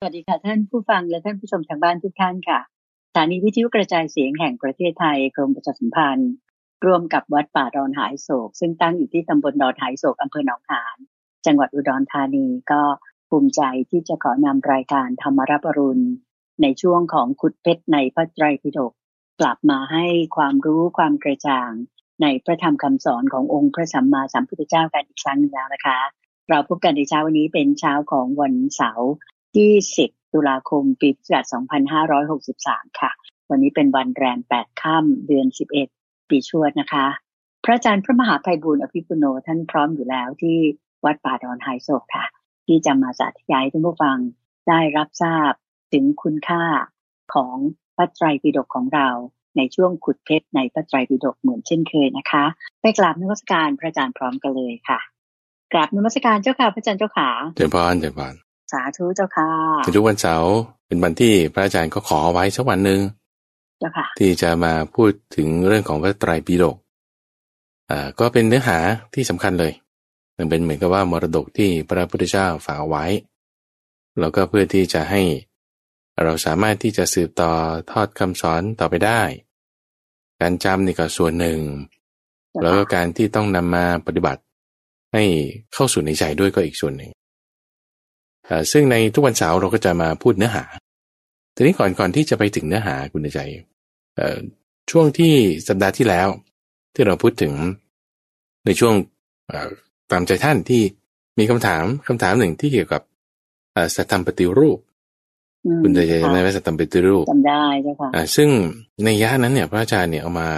สวัสดีค่ะท่านผู้ฟังและท่านผู้ชมทางบ้านทุกท่านค่ะสถานีวิทยุกระจายเสียงแห่งประเทศไทยกรมประชาสัมพันธ์ ร่วมกับวัดป่าดอนหายโศก ซึ่งตั้งอยู่ที่ตำบลดอนหายโศกอำเภอหนองหานจังหวัดอุดรธานีก็ภูมิใจที่จะขอนำรายการธรรมรับอรุณ ในช่วงของขุดเพชรในพระไตรปิฎกกลับมาให้ความรู้ความกระจ่าง ในพระธรรมคำสอนขององค์พระสัมมาสัมพุทธเจ้ากันอีกครั้งหนึงแล้วนะคะ เราพบกันในเช้าวันนี้เป็นเช้าของวันเสาร์ ที่ 10 ตุลาคม ปีพุทธศักราช2563 ค่ะ วันนี้เป็นวันแรม 8 ค่ำเดือน 11 ปีชวดนะคะ พระอาจารย์พระมหาภัยบุญอภิปุโนท่านพร้อมอยู่แล้วที่วัดป่าดอนไฮโศกค่ะ ที่จะมาสาธยายท่านผู้ฟังได้รับทราบถึงคุณค่าของพระไตรปิฎกของเราในช่วงขุดเพชรในพระไตรปิฎกเหมือนเช่นเคยนะคะ ไปกราบนมัสการพระอาจารย์พร้อมกันเลยค่ะกราบนมัสการเจ้าค่ะพระอาจารย์เจ้าขาเจริญพรเจริญพร สาธุเจ้าค่ะถึงทุกวันเสาร์เป็นวันที่พระอาจารย์ก็ขอไว้สักวันหนึ่งเจ้าค่ะ ที่จะมาพูดถึงเรื่องของพระไตรปิฎกอ่าก็เป็นเนื้อหาที่สำคัญเลย มันเป็นเหมือนกับว่ามรดกที่พระพุทธเจ้าฝากเอาไว้ แล้วก็เพื่อที่จะให้เราสามารถที่จะสืบต่อทอดคำสอนต่อไปได้ การจำนี่ก็ส่วนหนึ่ง แล้วก็การที่ต้องนำมาปฏิบัติให้เข้าสู่ในใจด้วยก็อีกส่วนหนึ่งอ่า ซึ่งในทุกวันเสาร์เราก็จะมาพูดเนื้อหา ทีนี้ก่อนก่อนที่จะไปถึงเนื้อหาคุณใจเอ่อช่วงที่สัปดาห์ที่แล้ว ที่เราพูดถึงในช่วงเอ่อตามใจท่านที่มีคำถามคำถามหนึ่งที่เกี่ยวกับเอ่อสัตธรรมปฏิรูปอืมคุณใจจำได้ไหมค่ะสัตธรรมปฏิรูปจำได้เจ้าค่ะอ่าซึ่งในย่านั้นเนี่ยพระอาจารย์เนี่ยเอามา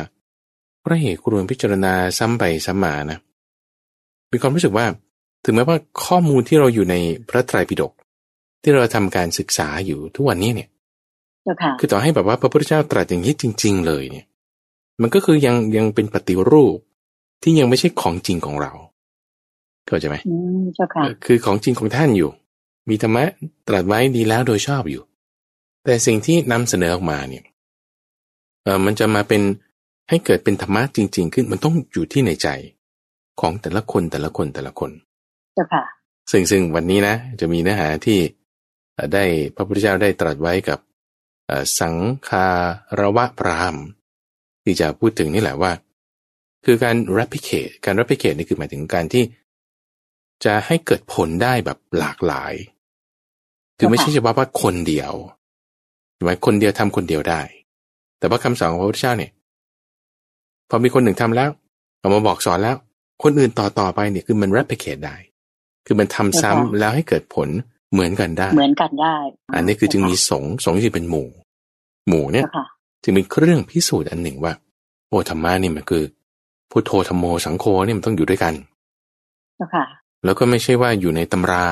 พระเหตุกรวนพิจารณาซ้ำไปซ้ำมานะมีความรู้สึกว่า ถึงแม้ว่าข้อมูลที่เราอยู่ในพระไตรปิฎกที่เราทำการศึกษาอยู่ทุกวันนี้เนี่ยเจ้าค่ะคือต่อให้แบบว่าพระพุทธเจ้าตรัสอย่างนี้จริง ๆ เลยเนี่ย มันก็คือยังยังเป็นปฏิรูปที่ยังไม่ใช่ของจริงของเรา เข้าใจไหมอืมเจ้าค่ะเออคือของจริงของท่านอยู่ มีธรรมะตรัสไว้ดีแล้วโดยชอบอยู่ แต่สิ่งที่นำเสนอออกมาเนี่ยเออมันจะมาเป็นให้เกิดเป็นธรรมะจริง ๆ ขึ้นมันต้องอยู่ที่ในใจของแต่ละคนแต่ละคนแต่ละคน เจ้าค่ะ ซึ่งซึ่งวันนี้นะ จะมีเนื้อหาที่ได้พระพุทธเจ้าได้ตรัสไว้กับสังคาระวะพรามที่จะพูดถึงนี่แหละว่า คือการ replicate การ replicate นี่คือหมายถึงการที่ จะให้เกิดผลได้แบบหลากหลาย คือไม่ใช่เฉพาะว่าคนเดียวใช่ไหมคนเดียวทำคนเดียวได้ แต่ว่าคำสอนของพระพุทธเจ้าเนี่ยพอมีคนหนึ่งทำแล้วเอามาบอกสอนแล้ว คนอื่นต่อต่อไปเนี่ยคือมัน replicate ได้ คือมันทำซ้ำค่ะแล้วให้เกิดผลเหมือนกันได้ เหมือนกันได้ อันนี้คือจึงมีสงฆ์สงฆ์ที่เป็นหมู่ หมู่เนี่ยเจ้าค่ะจึงเป็นเครื่องพิสูจน์อันหนึ่งว่า โอ้ธรรมะนี่มันคือพุทโธธรรมโมสังโฆนี่มันต้องอยู่ด้วยกันเจ้าค่ะแล้วก็ไม่ใช่ว่าอยู่ในตำรา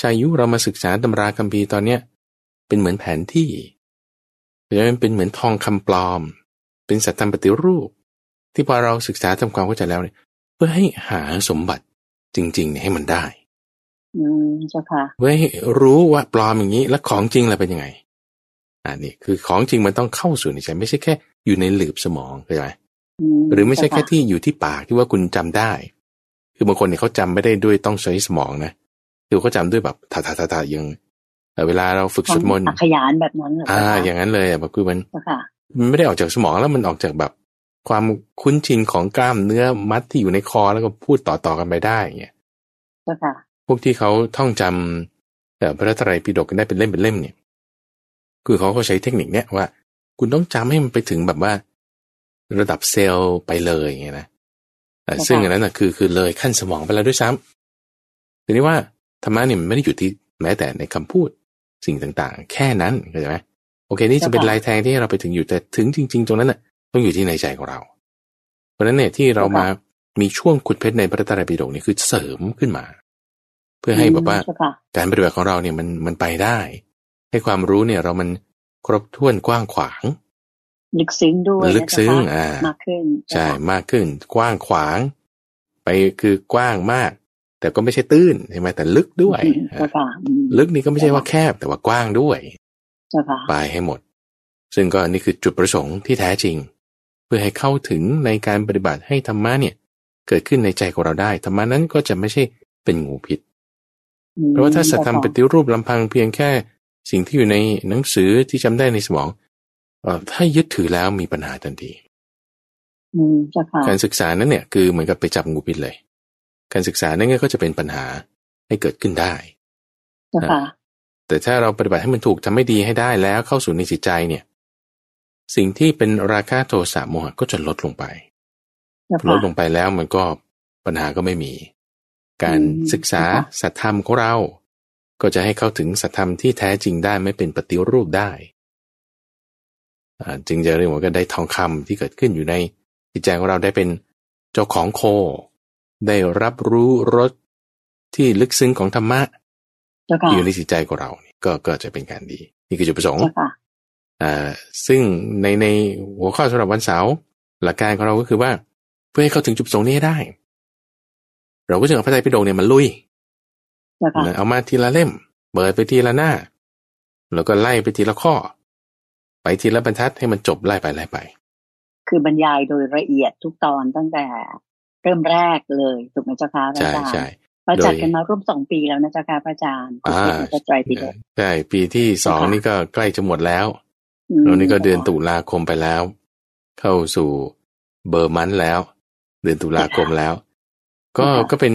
ชายุเรามาศึกษาตำราคัมภีร์ตอนเนี้ยเป็นเหมือนแผนที่หรือมันเป็นเหมือนทองคำปลอม เป็นสัตธรรมปฏิรูป ที่พอเราศึกษาทำความเข้าใจแล้วเนี่ยเพื่อให้หาสมบัติ จริงๆเนี่ยให้มันได้ อืมเจ้าค่ะเพื่อให้รู้ว่าปลอมอย่างนี้ แล้วของจริงล่ะเป็นยังไงอันนี้คือของจริงมันต้องเข้าสู่ในใจไม่ใช่แค่ อยู่ในหลืบสมองเข้าใจไหมอืมหรือไม่ใช่แค่เจ้าะที่อยู่ที่ปากที่ว่าคุณจำได้ คือบางคนเนี่ยเขาจำไม่ได้ด้วยต้องใช้สมองนะคือเขาจำด้วยแบบทาทาทาทายังเอ่อเวลาเราฝึกสวดมนต์อักขยานแบบนั้นเหรออ่าเจ้าค่ะอย่างนั้นเลยอะแบบคือมันเจ้าค่ะมันไม่ได้ออกจากสมองแล้วมันออกจากแบบ ความคุ้นชินของกล้ามเนื้อมัดที่อยู่ในคอแล้วก็พูดต่อๆกันไปได้อย่างเงี้ยเจ้าค่ะพวกที่เขาท่องจำแต่พระไตรปิฎกกันได้เป็นเล่มเป็นเล่มเนี่ย คือเขาก็ใช้เทคนิคเนี้ยว่า คุณต้องจำให้มันไปถึงแบบว่า ระดับเซลล์ไปเลยอย่างเงี้ยนะอะค่ะซึ่งอันนั้นนะคือคือเลยขั้นสมองไปแล้วด้วยซ้ำทีนี้ว่าธรรมะเนี่ยมันไม่ได้อยู่ที่แม้แต่ในคำพูดสิ่งต่างๆ แค่นั้นเข้าใจไหมโอเค นี่จะเป็นลายแทงที่ให้เราไปถึงอยู่แต่ถึงจริง ๆ ตรงนั้นน่ะ ต้องอยู่ที่ในใจของเรา เพราะฉะนั้นเนี่ยที่เรามามีช่วงขุดเพชรในพระไตรปิฎกเนี่ยคือเสริมขึ้นมา เพื่อให้แบบว่าเจ้าค่ะการปฏิบัติของเราเนี่ยมันมันไปได้ ให้ความรู้เนี่ยเรามันครบถ้วนกว้างขวาง ลึกซึ้งด้วยลึกซึ้งนะเจ้าค่ะอ่ามากขึ้นใช่เจ้าค่ะมากขึ้น กว้างขวาง ไปคือกว้างมาก แต่ก็ไม่ใช่ตื้นใช่ไหมแต่ลึกด้วยอืมอ่าเจ้าค่ะอืมลึกนี่ก็ไม่ใช่ว่าแคบแต่ว่ากว้างด้วยเจ้าค่ะไปให้หมด ซึ่งก็นี่คือจุดประสงค์ที่แท้จริง เพื่อให้เข้าถึงในการปฏิบัติให้ธรรมะเนี่ย เกิดขึ้นในใจของเราได้ธรรมะนั้นก็จะไม่ใช่เป็นงูพิษอืมเพราะว่าถ้าสัตธรรมปเจ้าค่ะฏิรูปลำพังเพียงแค่ สิ่งที่อยู่ในหนังสือที่จำได้ในสมองเอ่อถ้ายึดถือแล้วมีปัญหาทันทีอืมเจ้าค่ะการศึกษานั้นเนี่ยคือเหมือนกับไปจับงูพิษเลย การศึกษานั่นก็จะเป็นปัญหาให้เกิดขึ้นได้เจ้าค่ะแต่ถ้าเราปฏิบัติให้มันถูกทำให้ดีให้ได้แล้วเข้าสู่ในจิตใจเนี่ย สิ่งที่เป็นราคะโทสะโมหะก็จะลดลงไปเจ้าลค่ะดลงไปแล้วมันก็ปัญหาก็ไม่มี การอืมศึกษาค่ะสัตธรรมของเรา ก็จะให้เข้าถึงสัตธรรมที่แท้จริงได้ไม่เป็นปฏิรูปได้อ่าจึงจะเรียกว่าก็ได้ทองคำที่เกิดขึ้นอยู่ในจิตใจของเราได้เป็นเจ้าของโค ได้รับรู้รสที่ลึกซึ้งของธรรมะเจ้าค่ะที่อยู่ในจิตใจของเราเนี่ยก็ก็จะเป็นการดี นี่คือจุดประสงค์เจ้าค่ะอ่า ซึ่งในในหัวข้อสำหรับวันเสาร์หลักการของเราก็คือว่า เพื่อให้เข้าถึงจุดประสงค์นี้ให้ได้ เราก็จะเอาพระไตรปิฎกเนี่ยมันลุยเจ้าค่ะนะเอามาทีละเล่ม เปิดไปทีละหน้า แล้วก็ไล่ไปทีละข้อ ไปทีละบรรทัดให้มันจบไล่ไปไล่ไป คือบรรยายโดยละเอียดทุกตอนตั้งแต่เริ่มแรกเลยถูกไหมเจ้าค่ะพระใช่อาจารย์ใช่เราจัดโดยกันมาร่วมสองปีแล้วนะเจ้าค่ะพระอาจารย์อ่าพระไตรปิฎกใช่ปีที่สองค่ะนี่ก็ใกล้จะหมดแล้วอืม แล้วนี่ก็เดือนตุลาคมไปแล้ว เข้าสู่เบอร์มันแล้ว เดือนตุลาคมแล้ว ก็ก็เป็น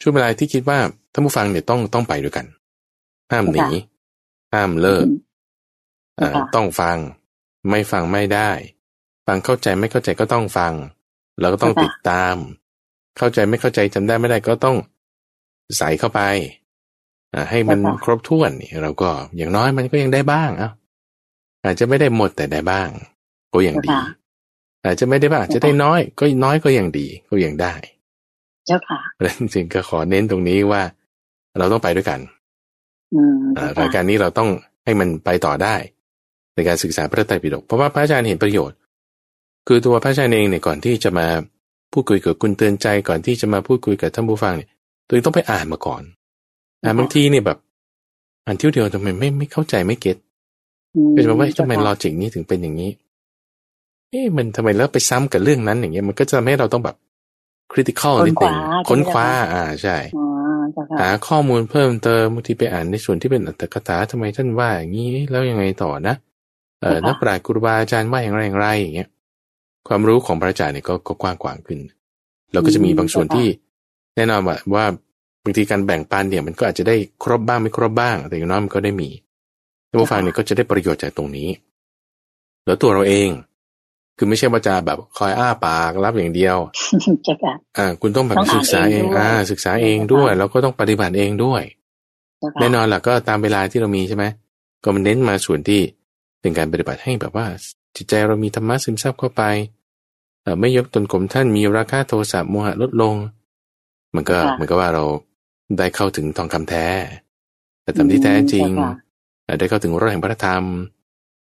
ช่วงเวลาที่คิดว่าท่านผู้ฟังเนี่ยต้องต้องไปด้วยกัน ห้ามหนีห้ามเลิกเอ่อค่ะต้องฟัง ไม่ฟังไม่ได้ ฟังเข้าใจไม่เข้าใจก็ต้องฟัง แล้วก็ต้องค่ะติดตาม เข้าใจไม่เข้าใจจำได้ไม่ได้ก็ต้องใส่เข้าไปอ่าให้มันค่ะครบถ้วนนี่เราก็อย่างน้อยมันก็ยังได้บ้างเอ้า อาจจะไม่ได้หมดแต่ได้บ้าง ก็ยังดีค่ะอาจจะไม่ได้บ้างอาจจะได้น้อย ก็น้อยก็ยังดีก็ยังได้ เจ้าค่ะเพราะฉะนั้นจึงก็ขอเน้นตรงนี้ว่า เราต้องไปด้วยกันอืมอ่าเจ้ารายค่ะการนี้เราต้องให้มันไปต่อได้ ในการศึกษาพระไตรปิฎกเพราะว่าพระอาจารย์เห็นประโยชน์ คือตัวพระอาจารย์เองเนี่ยก่อนที่จะมาพูดคุยกับคุณเตือนใจก่อนที่จะมาพูดคุยกับท่านผู้ฟังเนี่ยตัวเองต้องไปอ่านมาก่อนอ่านบางทีเนี่ยแบบ อ่านเที่ยวเดียวทำไมไม่ไม่เข้าใจไม่เก็ต อืมก็จะบอกว่าทำไมเจ้าลอค่ะจิกนี้ถึงเป็นอย่างนี้ เอ๊ะมันทำไมแล้วไปซ้ำกับเรื่องนั้นอย่างเงี้ยมันก็จะทำให้เราต้องแบบ critical นิดหนึ่งค้นคว้า อ่าใช่อ๋อเจ้าค่ะหาข้อมูลเพิ่มเติมบางทีไปอ่านในส่วนที่เป็นอัตถกถาทำไมท่านว่าอย่างนี้แล้วยังไงต่อนะเออค่ะนักปราชญ์ครูบาอาจารย์ว่าอย่างไรอย่างไรอย่างเงี้ยความรู้ของพระอาจารย์เนี่ยก็ก็กว้างขวางขึ้น แล้วก็จะมีบางส่วนที่ แน่นอนว่าว่าบางทีการแบ่งปันเนี่ยมันก็อาจจะได้ครบบ้างไม่ครบบ้าง แต่อย่างน้อยมันก็ได้มี ท่านผู้ฟังเนี่ยก็จะได้ประโยชน์จากตรงนี้ แล้วตัวเราเอง คือไม่ใช่ว่าจะแบบคอยอ้าปากรับอย่างเดียวเจ้าค่ะอ่า คุณต้องแบบต้องอ่านศึกษาเองเองด้วยอ่า ศึกษาเองด้วย แล้วก็ต้องปฏิบัติเองด้วยเจ้าค่ะแน่นอนล่ะก็ตามเวลาที่เรามีใช่ไหมก็มันเน้นมาส่วนที่เป็นการปฏิบัติให้แบบว่า จิตใจเรามีธรรมะซึมซับเข้าไปเอ่อไม่ยกตนข่มท่านมีราคะโทสะโมหะลดลง มันก็เหมือนกับว่าเราได้เข้าถึงทองคำแท้ แต่ทำที่แท้จริงเจ้าค่ะเอ่อ ได้เข้าถึงรสแห่งพระธรรม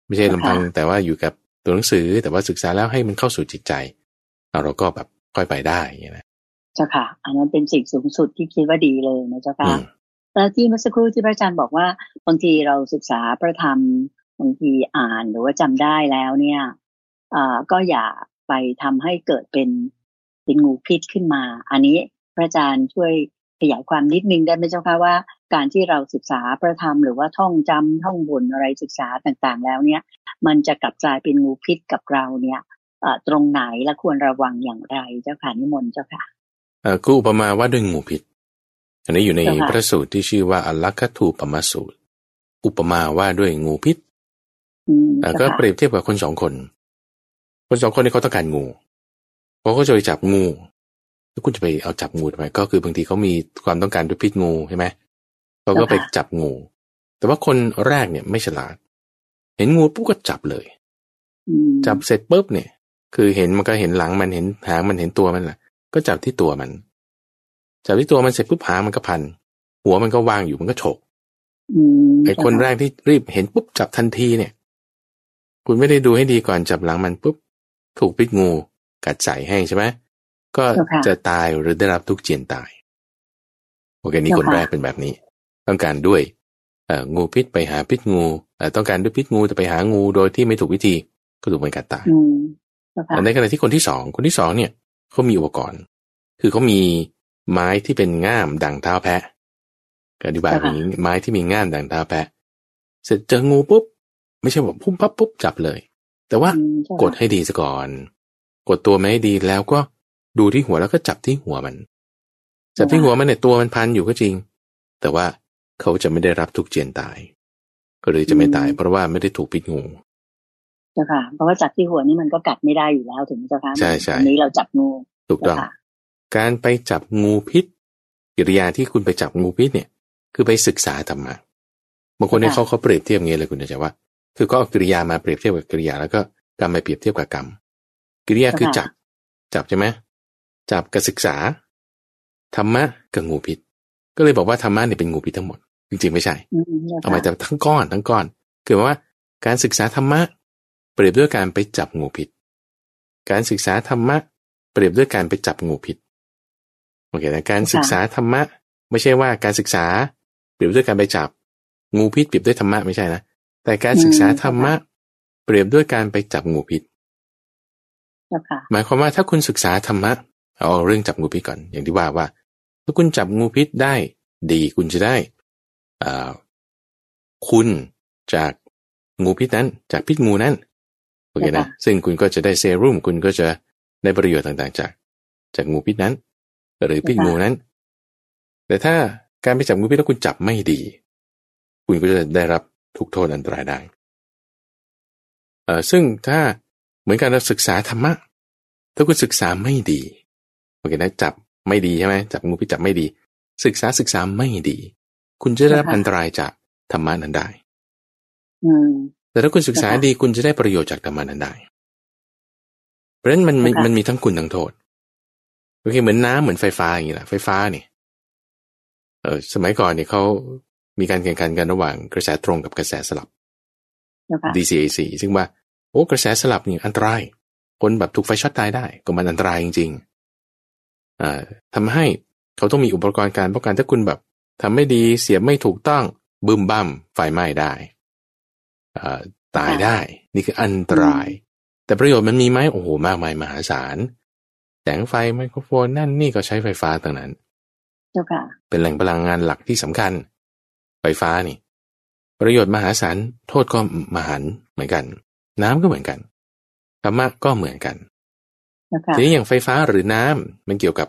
ไม่ใช่ลำพังค่ะแต่ว่าอยู่กับตัวหนังสือแต่ว่าศึกษาแล้วให้มันเข้าสู่จิตใจเอาเราก็แบบค่อยไปได้อย่างเงี้ยนะเจ้าค่ะ อันนั้นเป็นสิ่งสูงสุดที่คิดว่าดีเลยนะเจ้าอืค่ะมแล้วที่เมื่อสักครู่ที่พระอาจารย์บอกว่าบางทีเราศึกษาพระธรรมบางทีอ่านหรือว่าจำได้แล้วเนี่ยอ่าก็อย่าไปทำให้เกิดเป็นเป็นงูพิษขึ้นมา อันนี้พระอาจารย์ช่วย ขยายความนิดนึงได้ไหมเจ้าค่ะว่า การที่เราศึกษาพระธรรมหรือว่าท่องจำท่องบนอะไรศึกษาต่างๆ แล้วเนี่ย มันจะกลับกลายเป็นงูพิษกับเราเนี่ยเอ่อตรงไหนและควรระวังอย่างไรเจ้าค่ะนิมนต์เจ้าค่ะเอ่อก็อุปมาว่าด้วยงูพิษ อันนี้อยู่ในเจ้าค่ะพระสูตรที่ชื่อว่าอลักขทูปมาสูตร อุปมาว่าด้วยงูพิษอืมเอ่อเจ้าก็ค่ะเปรียบเทียบกับคนสองคน คนสองคนนี้เขาต้องการงูเขาก็จะไปจับงู แล้วคุณจะไปเอาจับงูทำไมก็คือบางทีเขามีความต้องการด้วยพิษงูใช่ไหมเขาก็ไปจับงู แต่ว่าคนแรกเนี่ยไม่ฉลาด เห็นงูปุ๊บก็จับเลยอืมจับเสร็จปุ๊บเนี่ย คือเห็นมันก็เห็นหลังมันเห็นหางมันเห็นตัวมันแหละก็จับที่ตัวมัน จับที่ตัวมันเสร็จปุ๊บหางมันก็พัน หัวมันก็วางอยู่มันก็ฉกอืมไอ้คนเจ้าะแรกที่รีบเห็นปุ๊บจับทันทีเนี่ย คุณไม่ได้ดูให้ดีก่อนจับหลังมันปุ๊บถูกพิษงูกัดใส่ให้ใช่ไหม ก็จะตายหรือได้รับทุกข์เจียนตาย โอเคนี่คนแรกเป็นแบบนี้ ต้องการด้วยเอ่องูพิษไปหาพิษงูเอ่อต้องการด้วยพิษงูแต่ไปหางูโดยที่ไม่ถูกวิธีก็ถูกมันกัดตายอืมเจ้าค่ะแต่ในขณะที่คนที่สองคนที่สองเนี่ยเขามีอุปกรณ์ คือเขามีไม้ที่เป็นง่ามดังเท้าแพะอธิบายอย่างนี้ไม้ที่มีง่ามดังตาแปะเสร็จเจองูปุ๊บไม่ใช่แบบพุ่มปั๊บปุ๊บจับเลย แต่ว่าอืมเจ้าค่ะกดให้ดีซะก่อน กดตัวมันให้ดีแล้วก็ ดูที่หัวแล้วก็จับที่หัวมัน จับที่หัวมันเนี่ยตัวมันพันอยู่ก็จริง แต่ว่าเขาจะไม่ได้รับทุกเจียนตาย ก็เลยจะไม่ตาย เพราะว่าไม่ได้ถูกพิษงูเจ้าค่ะ เพราะว่าจับที่หัวนี่มันก็กัดไม่ได้อยู่แล้วถึงเจ้าค่ะใช่ใช่อันนี้เราจับงู ถูกต้องเจ้าค่ะการไปจับงูพิษ กิริยาที่คุณไปจับงูพิษเนี่ย คือไปศึกษาธรรมะบางคนเนี่ยเขาเขาเปรียบเทียบอย่างนี้เลยคุณจะว่า คือก็เอากิริยามาเปรียบเทียบกับกิริยาแล้วก็กรรมไปเปรียบเทียบกับกรรม กิริยาคือจับ จับใช่ไหม จับกับศึกษา ธรรมะกับงูพิษ ก็เลยบอกว่าธรรมะเนี่ยเป็นงูพิษทั้งหมด จริงๆไม่ใช่อืมเจ้าทำไมค่ะแต่ทั้งก้อนทั้งก้อน คือว่าการศึกษาธรรมะ เปรียบด้วยการไปจับงูพิษ การศึกษาธรรมะ เปรียบด้วยการไปจับงูพิษโอเคนะการศึกษาธรรมะ ไม่ใช่ว่าการศึกษา เปรียบด้วยการไปจับ งูพิษเปรียบด้วยธรรมะไม่ใช่นะแต่การศึกษาธรรมะ เปรียบด้วยการไปจับงูพิษเจ้าค่ะหมายความว่าถ้าคุณศึกษาธรรมะ เอาเรื่องจับงูพิษก่อน อย่างที่ว่าว่า ถ้าคุณจับงูพิษได้ ดีคุณจะได้อ่าคุณจากงูพิษนั้นจากพิษงูนั้นโอเคนะค่ะซึ่งคุณก็จะได้เซรุ่มคุณก็จะได้ประโยชน์ต่างๆ จาก จากงูพิษนั้น หรือพิษงูนั้น แต่ถ้าการไปจับงูพิษแล้วคุณจับไม่ดี คุณก็จะได้รับทุกโทษอันตรายได้เอ่อซึ่งถ้าเหมือนการเราศึกษาธรรมะ ถ้าคุณศึกษาไม่ดีโอ เคนะจับไม่ดีใช่ไหมจับงูพิษจับไม่ดี ศึกษาศึกษาไม่ดี คุณจะได้รับค่ะอันตรายจากธรรมะนั้นได้อืมแต่ถ้าคุณศึกษาค่ะดีคุณจะได้ประโยชน์จากธรรมะนั้นได้ เพราะฉะนั้นมันมันค่ะมันมีทั้งคุณทั้งโทษโอเคเหมือนน้ำเหมือนไฟฟ้าอย่างนี้แหละไฟฟ้าเนี่ยเออสมัยก่อนเนี่ยเขามีการแข่งขันกันระหว่างกระแสตรงกับกระแสสลับเจ้าค่ะ DCAC ซึ่งว่า โอ้กระแสสลับนี่อันตราย คนแบบถูกไฟช็อตตายได้ ก็มันอันตรายจริง ๆอ่าทำให้เขาต้องมีอุปกรณ์การป้องกันถ้าคุณแบบทำไม่ดีเสียบไม่ถูกต้องบึมบั่มไฟไหม้ได้อ่าตายได้ นี่คืออันตราย แต่ประโยชน์มันมีไหมโอ้โหมากมายมหาศาลแสงไฟไมโครโฟนนั่นนี่ก็ใช้ไฟฟ้าต่างนั้นเจ้าค่ะเป็นแหล่งพลังงานหลักที่สำคัญ ไฟฟ้านี่ ประโยชน์มหาศาลโทษก็มหันต์เหมือนกัน น้ำก็เหมือนกันธรรมะก็เหมือนกันเจ้าค่ะ ทีนี้อย่างไฟฟ้าหรือน้ำมันเกี่ยวกับ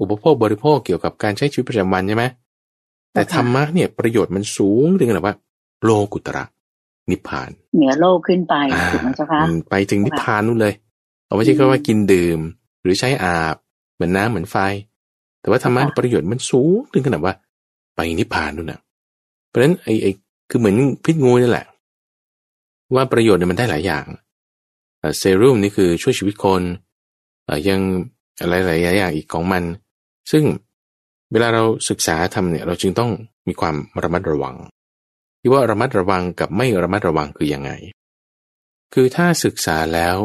อุปโภคบริโภคเกี่ยวกับการใช้ชีวิตประจำวันใช่ไหมแต่ธรรมะเนี่ยประโยชน์มันสูงถึงขนาดว่า โลกุตระนิพพาน เหนือโลกขึ้นไปอ่าถูกไหมเจ้าค่ะมันไปถึงนิพพานนู่นเลยเอาไม่ใช่แค่ว่ากินดื่ม หรือใช้อาบ เหมือนน้ำเหมือนไฟ แต่ว่าธรรมะค่ะประโยชน์มันสูงถึงขนาดว่า ไปนิพพานนู่นน่ะ เพราะฉะนั้นไอ้ไอ้คือเหมือนพิษงูนี่แหละ ว่าประโยชน์เนี่ยมันได้หลายอย่างเอ่อเซรุ่มนี่คือช่วยชีวิตคนเอ่อ ยังอะไรหลายอย่างอีกของมัน ซึ่งเวลาเราศึกษาทำเนี่ยเราจึงต้องมีความระมัดระวัง ที่ว่าระมัดระวังกับไม่ระมัดระวังคือยังไง คือถ้าศึกษาแล้ว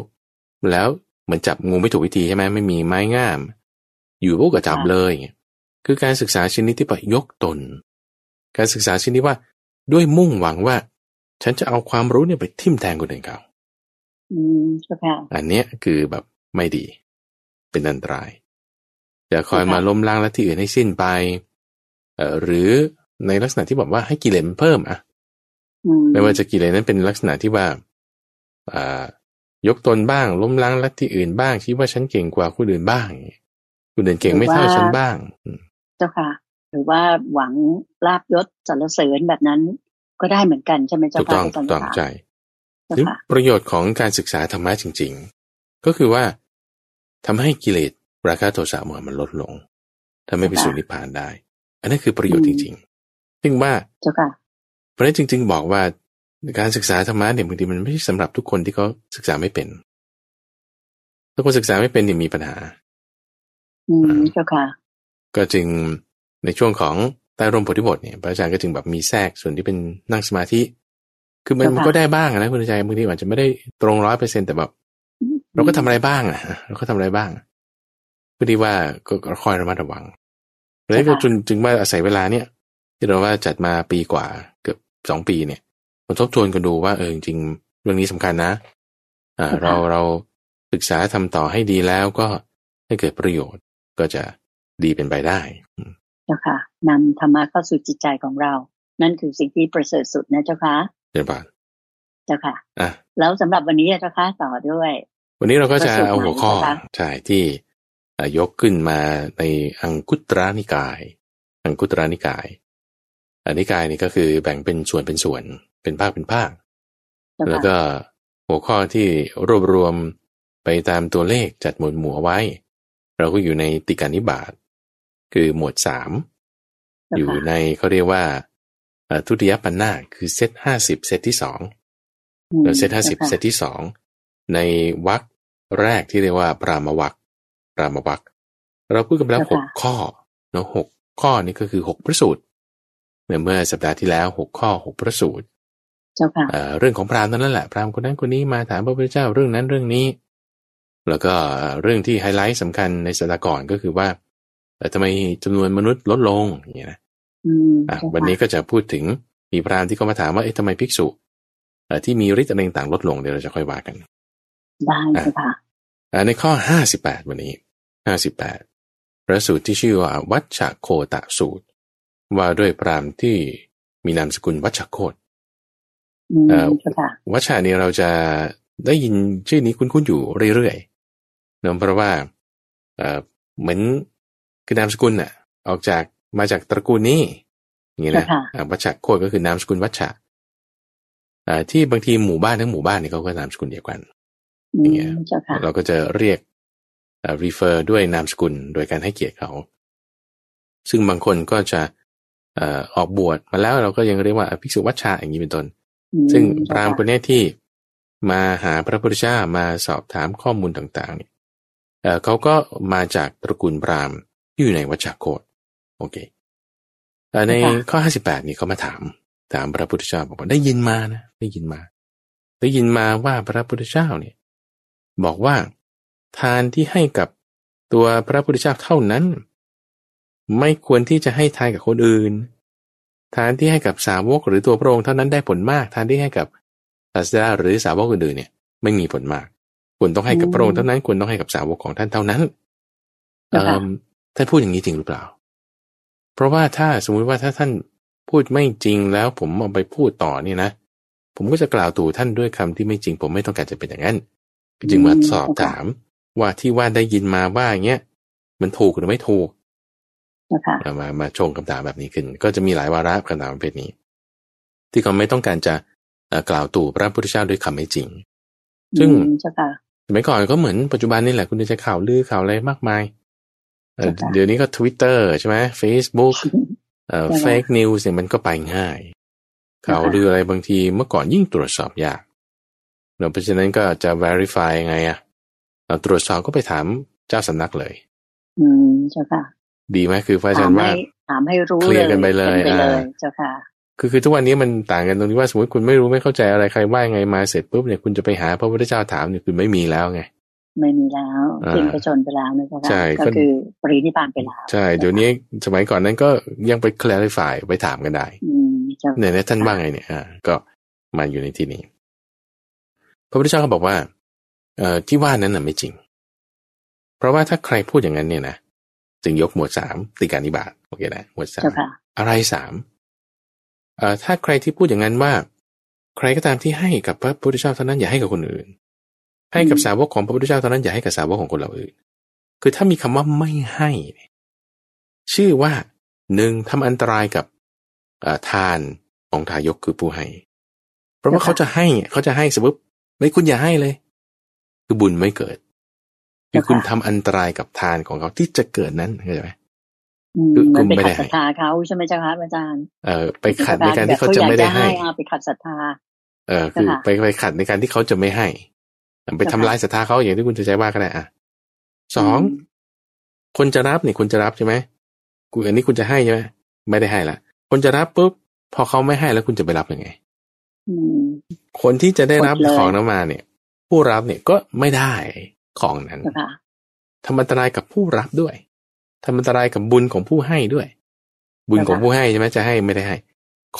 แล้วเหมือนจับงูไม่ถูกวิธีใช่ไหมไม่มีไม้งาม อยู่พวกก็จับเลย คือการศึกษาชนิดที่แบบยกตน การศึกษาชนิดว่าด้วยมุ่งหวังว่า ฉันจะเอาความรู้เนี่ยไปทิ่มแทงคนอื่นเขาอืมเจ้าค่ะอันเนี้ยคือแบบไม่ดี เป็นอันตรายจะคอยค่ะมาล้มล้างและที่อื่นให้สิ้นไปเอ่อหรือในลักษณะที่บอกว่าให้กิเลสมันเพิ่มอะอืมไม่ว่าจะกิเลสนั้นเป็นลักษณะที่ว่าอ่ายกตนบ้าง ล้มล้างลัทธิอื่นบ้างคิดว่าฉันเก่งกว่าคนอื่นบ้างคนอื่นเก่งไม่เท่าฉันบ้างอืมเจ้าค่ะ หรือว่าหวังลาบยศสรรเสริญแบบนั้นก็ได้เหมือนกันใช่ไหมเจ้าถูกค่ะต้องอาจาถูรย์กต้องคะใช่เจ้าซึ่งค่ะประโยชน์ของการศึกษาธรรมะจริง ๆ ก็คือว่า ทำให้กิเลสราคะโทสะโมหะมันลดลงทำให้ไปสู่นิพพานได้ อันนั้นคือประโยชน์จริงๆซึ่งว่าเจ้าค่ะเพราะฉะนั้นจริง ๆ บอกว่าการศึกษาธรรมะเนี่ยบางทีมันไม่ใช่สำหรับทุกคนที่เขาศึกษาไม่เป็นถ้าคนศึกษาไม่เป็นเนี่ยมีปัญหา อืมเจ้าค่ะ ก็จึงในช่วงของใต้ร่มโพธิบทเนี่ยพระอาจารย์ก็จึงแบบมีแทรกส่วนที่เป็นนั่งสมาธิ คือมันเจ้าค่ะมันก็ได้บ้างนะคุณใจบางทีอาจจะไม่ได้ตรงร้อยเปอร์เซ็นแต่แบบ เราก็ทำอะไรบ้างอะเราก็ทำอะไรบ้างเพื่อที่ว่าก็ก็คอยระมัดระวังแล้วก็จึงจึงว่าอาศัยเวลาเนี่ย ที่เราว่าจัดมาปีกว่าเกือบสองปีเนี่ยมาทบทวนกันดูว่าเออจริงๆเรื่องนี้สำคัญนะอ่าค่ะเราเราศึกษาทำต่อให้ดีแล้วก็ให้เกิดประโยชน์ก็จะดีเป็นไปได้อืมเจ้จ้าค่ะนำธรรมะเข้าสู่จิตใจของเรา นั่นคือสิ่งที่ประเสริฐสุดนะเจ้าค่ะเจ้าบานเจ้าค่ะอะแล้วสำหรับวันนี้เจ้าค่ะต่อด้วย วันนี้เราก็จะประสูตรเอาหัวข้อไหนนะคะใช่ที่เอ่อยกขึ้นมาในอังคุตระนิกาย อังคุตระนิกายอันนิกายนี่ก็คือแบ่งเป็นส่วนเป็นส่วนเป็นภาคเป็นภาคเจ้าแล้วค่ะก็หัวข้อที่รวบรวมไปตามตัวเลขจัดหมวดหมู่เอาไว้ เราก็อยู่ในติกานิบาตคือหมวดสามเจ้าค่ะอยู่ในเขาเรียกว่าเอ่อทุติยปันนาคคือเซตห้าสิบเซตที่สองอืมแล้วเซตห้าสิบจ้ค่ะเซตที่สองในวรรค แรกที่เรียกว่าปรามวรรคปรามวรรคเราพูดกันไปแล้วหกข้อเนาะหกข้อนี่ก็คือหกพระสูตรเมื่อเมื่อสัปดาห์ที่แล้วหกข้อหกพระสูตรเจ้าค่ะเอ่อเรื่องของพราหมณ์นั่นแหละพราหมณ์คนนั้นคนนี้มาถามพระพุทธเจ้าเรื่องนั้นเรื่องนี้ แล้วก็เรื่องที่ไฮไลท์สำคัญในสัปดาห์ก่อนก็คือว่าเอ่อทำไมจำนวนมนุษย์ลดลงอย่างเงี้ยนะอืมอะเจ้าค่ะวันนี้ก็จะพูดถึงมีพราหมณ์ที่เขามาถามว่าเอ๊ะทำไมภิกษุเอ่อที่มีฤทธิ์อะไรต่างๆลดลงเดี๋ยวเราจะค่อยว่ากัน ได้เจ้าค่ะอ่าในข้อห้าสิบแปดวันนี้ห้าสิบแปดพระสูตรที่ชื่อว่าวัชชะโคตะสูตร ว่าด้วยพราหมณ์ที่มีนามสกุลวัชชะโคตอืมเอ่อเจ้าค่ะวัชชะเนี่ยเราจะได้ยินชื่อนี้คุ้นๆอยู่เรื่อยๆเนื่องเพราะว่าเอ่อเหมือนคือนามสกุลน่ะ ออกจากมาจากตระกูลนี้อย่างนี้นะเจ้าค่ะอ่าวัชชะโคตก็คือนามสกุลวัชชะอ่าที่บางทีหมู่บ้านทั้งหมู่บ้านเนี่ยเขาก็นามสกุลเดียวกันอือย่าง เงี้มยเจ้าค่ะเราก็จะเรียกเอ่อ refer ด้วยนามสกุลโดยการให้เกียรติเขา ซึ่งบางคนก็จะเอ่อออกบวชมาแล้วเราก็ยังเรียกว่าภิกษุวัชชาอย่างนี้เป็นต้นอืมซึ่งพเจ้ราหมณ์ค่ะคนเนี้ยที่มาหาพระพุทธเจ้ามาสอบถามข้อมูลต่างๆเนี่ยเอ่อเขาก็มาจากตระกูลพราหมณ์ที่อยู่ในวัชชโคตโอเคเอ่อในข้อห้าสิบแปดนี่เขามาถาม ถามพระพุทธเจ้าบอกว่าได้ยินมานะได้ยินมา ได้ยินมาว่าพระพุทธเจ้าเนี่ย บอกว่า ทานที่ให้กับตัวพระพุทธเจ้าเท่านั้น ไม่ควรที่จะให้ทานกับคนอื่น ทานที่ให้กับสาวกหรือตัวพระองค์เท่านั้นได้ผลมาก ทานที่ให้กับศาสดาหรือสาวกอื่นๆเนี่ย ไม่มีผลมาก ควรต้องให้กับพระองค์เท่านั้นควรต้องให้กับสาวกของท่านเท่านั้นเอ่อท่านพูดอย่างนี้จริงหรือเปล่า เพราะว่าถ้าสมมุติว่าถ้าท่านพูดไม่จริงแล้วผมเอาไปพูดต่อเนี่ยนะ ผมก็จะกล่าวตู่ท่านด้วยคำที่ไม่จริง ผมไม่ต้องการจะเป็นอย่างนั้น จึงมาสอบถามว่าที่ว่าได้ยินมาว่าอย่างเงี้ยมันถูกหรือไม่ถูกเจ้าค่ะมามามาชงคำถามแบบนี้ขึ้น ก็จะมีหลายวาระคำถามประเภทนี้ ที่เขาไม่ต้องการจะเอ่อกล่าวตู่พระพุทธเจ้าด้วยคำไม่จริง ซึ่งอืมเจ้าค่ะสมัยก่อนก็เหมือนปัจจุบันนี่แหละคุณจะข่าวลือข่าวอะไรมากมายเอ่อค่ะเดี๋ยวนี้ก็ Twitter ใช่ไหม Facebook เอ่อค่ะ fake news เนี่ยมันก็ไปง่าย ข่าวค่ะลืออะไรบางทีเมื่อก่อนยิ่งตรวจสอบยาก เนอะเพราะฉะนั้นก็จะ verify ยังไงอะเราตรวจสอบก็ไปถามเจ้าสำนักเลย อืมเจ้าค่ะ ดีไหมคือพระอาจาถารมย์ให้ว่าถามให้รู้เคลียร์กันไปเลยกันไปเลยอ่าเจ้าค่ะคือคือทุกวันนี้มันต่างกันตรงที่ว่าสมมติคุณไม่รู้ไม่เข้าใจอะไรใครว่ายังไงมาเสร็จปุ๊บเนี่ยคุณจะไปหาพระพุทธเจ้าถามเนี่ยคุณไม่มีแล้วไงไม่มีแล้วอ่าสิ้นพระชนม์ไปแล้วนะเจ้าค่ะใช่ก็ก็คือปรินิพพานไปแล้วใช่เดี๋ยวนี้สมัยก่อนนั้นก็ยังไป clarify ไปถามกันได้อืมเจ้าเนี่ยนะท่านว่าไงเนี่ยอ่าก็มาอยู่ในที่นี้ พระพุทธเจ้าก็บอกว่าเอ่อที่ว่านั้นน่ะไม่จริง เพราะว่าถ้าใครพูดอย่างนั้นเนี่ยนะจึงยกหมวดสามติการนิบาตโอเคนะหมวดสาเจ้ามค่ะอะไรสามเอ่อถ้าใครที่พูดอย่างนั้นว่า ใครก็ตามที่ให้กับพระพุทธเจ้าเท่านั้นอย่าให้กับคนอื่น ให้กับสาวกของพระพุทธเจ้าเท่านั้นอย่าให้กับสาวกของคนเราอื่น คือถ้ามีคำว่าไม่ให้เนี่ยชื่อว่าหนึ่งทำอันตรายกับเอ่อทานของทายกคือผู้ให้ เพราะว่าค่ะเขาจะให้เขาจะให้สมมติ ไม่คุณอย่าให้เลย คือบุญไม่เกิด คือคุณทำอันตรายกับทานของเขาที่จะเกิดนั้นเข้าใจไหมอืมคือเหมือนไปคุณไม่ได้ขัดศรัทธาเขาใช่ไหมเจ้าค่ะอาจารย์เอ่อไปขัดในการที่เขาจะไม่ได้ให้อ่าไปขัดศรัทธา เออคือค่ะไปไปขัดในการที่เขาจะไม่ให้ ไปทำลายศรัทธาเขาอย่างที่คุณจะใจว่าก็ได้อะสองมคนจะรับเนี่ยคุณจะรับใช่ไหมกูอันนี้คุณจะให้ใช่ไหมไม่ได้ให้ละคนจะรับปุ๊บพอเขาไม่ให้แล้วคุณจะไปรับยังไง อืม คนที่จะได้รับอดเลยของนั้นมาเนี่ย ผู้รับเนี่ยก็ไม่ได้ของนั้นเจ้าค่ะทำอันตรายกับผู้รับด้วยทำอันตรายกับบุญของผู้ให้ด้วย บุญของผู้ให้ใช่ไหมจะให้ไม่ได้ให้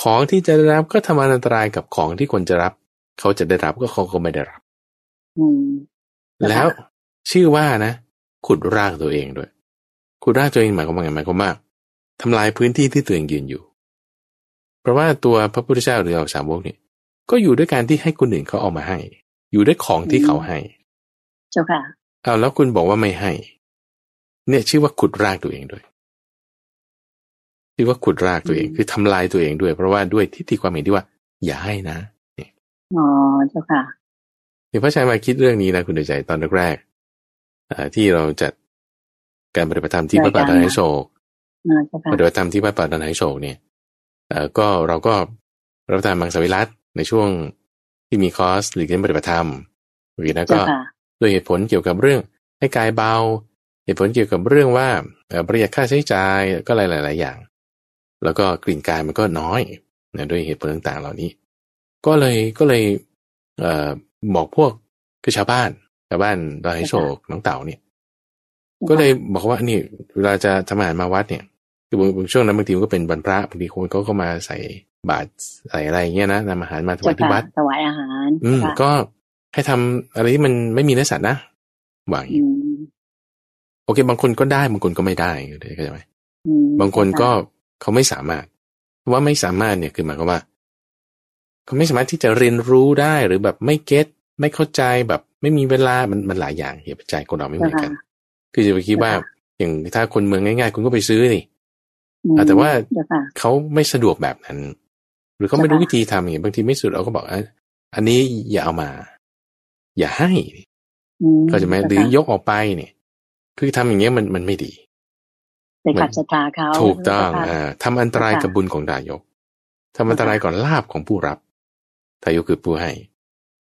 ของที่จะได้รับก็ทำอันตรายกับของที่คนจะรับ เขาจะได้รับก็เขาก็ไม่ได้รับอืมค่ะแล้วชื่อว่านะ ขุดรากตัวเองด้วย ขุดรากตัวเองหมายความว่าไงหมายความว่าทำลายพื้นที่ที่ตัวเองยืนอยู่ เพราะว่าตัวพระพุทธเจ้าหรือเอาสาวกเนี่ย ก็อยู่ด้วยการที่ให้คนอื่นเขาเอามาให้ อยู่ด้วยของที่เขาให้ เจ้าค่ะเอาแล้วคุณบอกว่าไม่ให้ เนี่ยชื่อว่าขุดรากตัวเองด้วยชื่อว่าขุดรากตัวเองคือทำลายตัวเองด้วย เพราะว่าด้วยทิฏฐิความเห็นที่ว่า อย่าให้นะเนี่ยอ๋อเจ้าค่ะเดี๋ยวพระชายมาคิดเรื่องนี้นะคุณเดชใจตอนแรกๆที่เราจัดการปฏิบัติธรรมที่วัดป่าดอนไฮโศกอ่าเจ้าค่ะปฏิบัติธรรมที่วัดป่าดอนไฮโศกเนี่ยเอ่อก็เราก็รับประทานมังสวิรัต ในช่วงที่มีคอร์สหรือการปฏิบัติธรรมหรือนะก็เจ้าค่ะด้วยเหตุผลเกี่ยวกับเรื่องให้กายเบา เหตุผลเกี่ยวกับเรื่องว่าเอ่อประหยัดค่าใช้จ่ายก็หลาย ๆ อย่าง แล้วก็กลิ่นกายมันก็น้อยนะด้วยเหตุผลต่าง ๆ เหล่านี้ ก็เลยก็เลยเอ่อบอกพวกคือชาวบ้านชาวบ้านดอยไฮโศกน้องเต่าเนี่ย ก็เลยบอกว่านี่เวลาจะทำอาหารมาวัดเนี่ยคือบางช่วงนั้นบางทีมันก็เป็นวันพระบางทีคนเขาก็มาใส่ บาตรใส่อะไรอย่างเงี้ยนะนำอาหารมาถวายที่วัดถวายอาหาร อืมค่ะก็ให้ทำอะไรที่มันไม่มีเนื้อสัตว์นะวางอย่างอืนี้มโอเค บางคนก็ได้บางคนก็ไม่ได้เข้าใจไหมอืมบางคนก็เขาไม่สามารถ ว่าไม่สามารถเนี่ยคือหมายความว่า เขาไม่สามารถที่จะเรียนรู้ได้หรือแบบไม่เก็ตไม่เข้าใจแบบ ไม่มีเวลามันมันหลายอย่างเหตุปัจจัยคนเราไม่เหมือนกัน คือจะไปคิดว่าอย่างถ้าคนเมืองง่าย ๆ คุณก็ไปซื้อนี่อืมอะแต่ว่าเจ้าค่ะเขาไม่สะดวกแบบนั้น หรือเขาไม่รู้ใช่วิธีทำอย่างเงี้ยบางทีไม่สุดเราก็บอกอะอันนี้อย่าเอามา อย่าให้อืมก็จะไหมหรือยกออกไปเนี่ย คือทำอย่างเงี้ยมันมันไม่ดีไปขัดศรัทธาเขาถูกต้องเจ้าค่ะอ่าทำอันตรายค่ะกับบุญของดายกทำอันตรายก่อนลาบของผู้รับทายกคือผู้ให้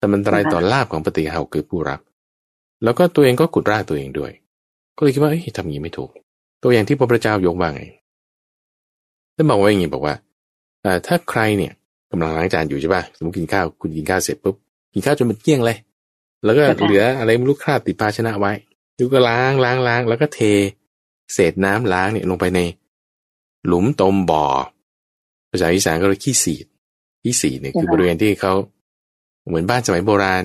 ทำอันตรายต่อลาบของปฏิหาคือผู้รับ แล้วก็ตัวเองก็กุดร่าตัวเองด้วย ก็เลยคิดว่าเอ้ยทำอย่างนี้ไม่ถูก ตัวอย่างที่พระพุทธเจ้ายกว่าไงท่านบอกว่าอย่างนี้บอกว่าอ่า ถ้าใครเนี่ยกำลังล้างจานอยู่ใช่ป่ะสมมติกินข้าวคุณกินข้าวเสร็จปุ๊บกินข้าวจนมันเกลี้ยงเลย แล้วก็เหลืออะไรไม่รู้คราบติดภาชนะไว้ดูก็ล้างล้างล้างแล้วก็เท เศษน้ำล้างเนี่ยลงไปใน หลุมตมบ่อภาษาอีสานก็เรียกขี้สีดขี้สีดเนี่ยคือบริเวณที่เขาเหมือนบ้านสมัยโบราณ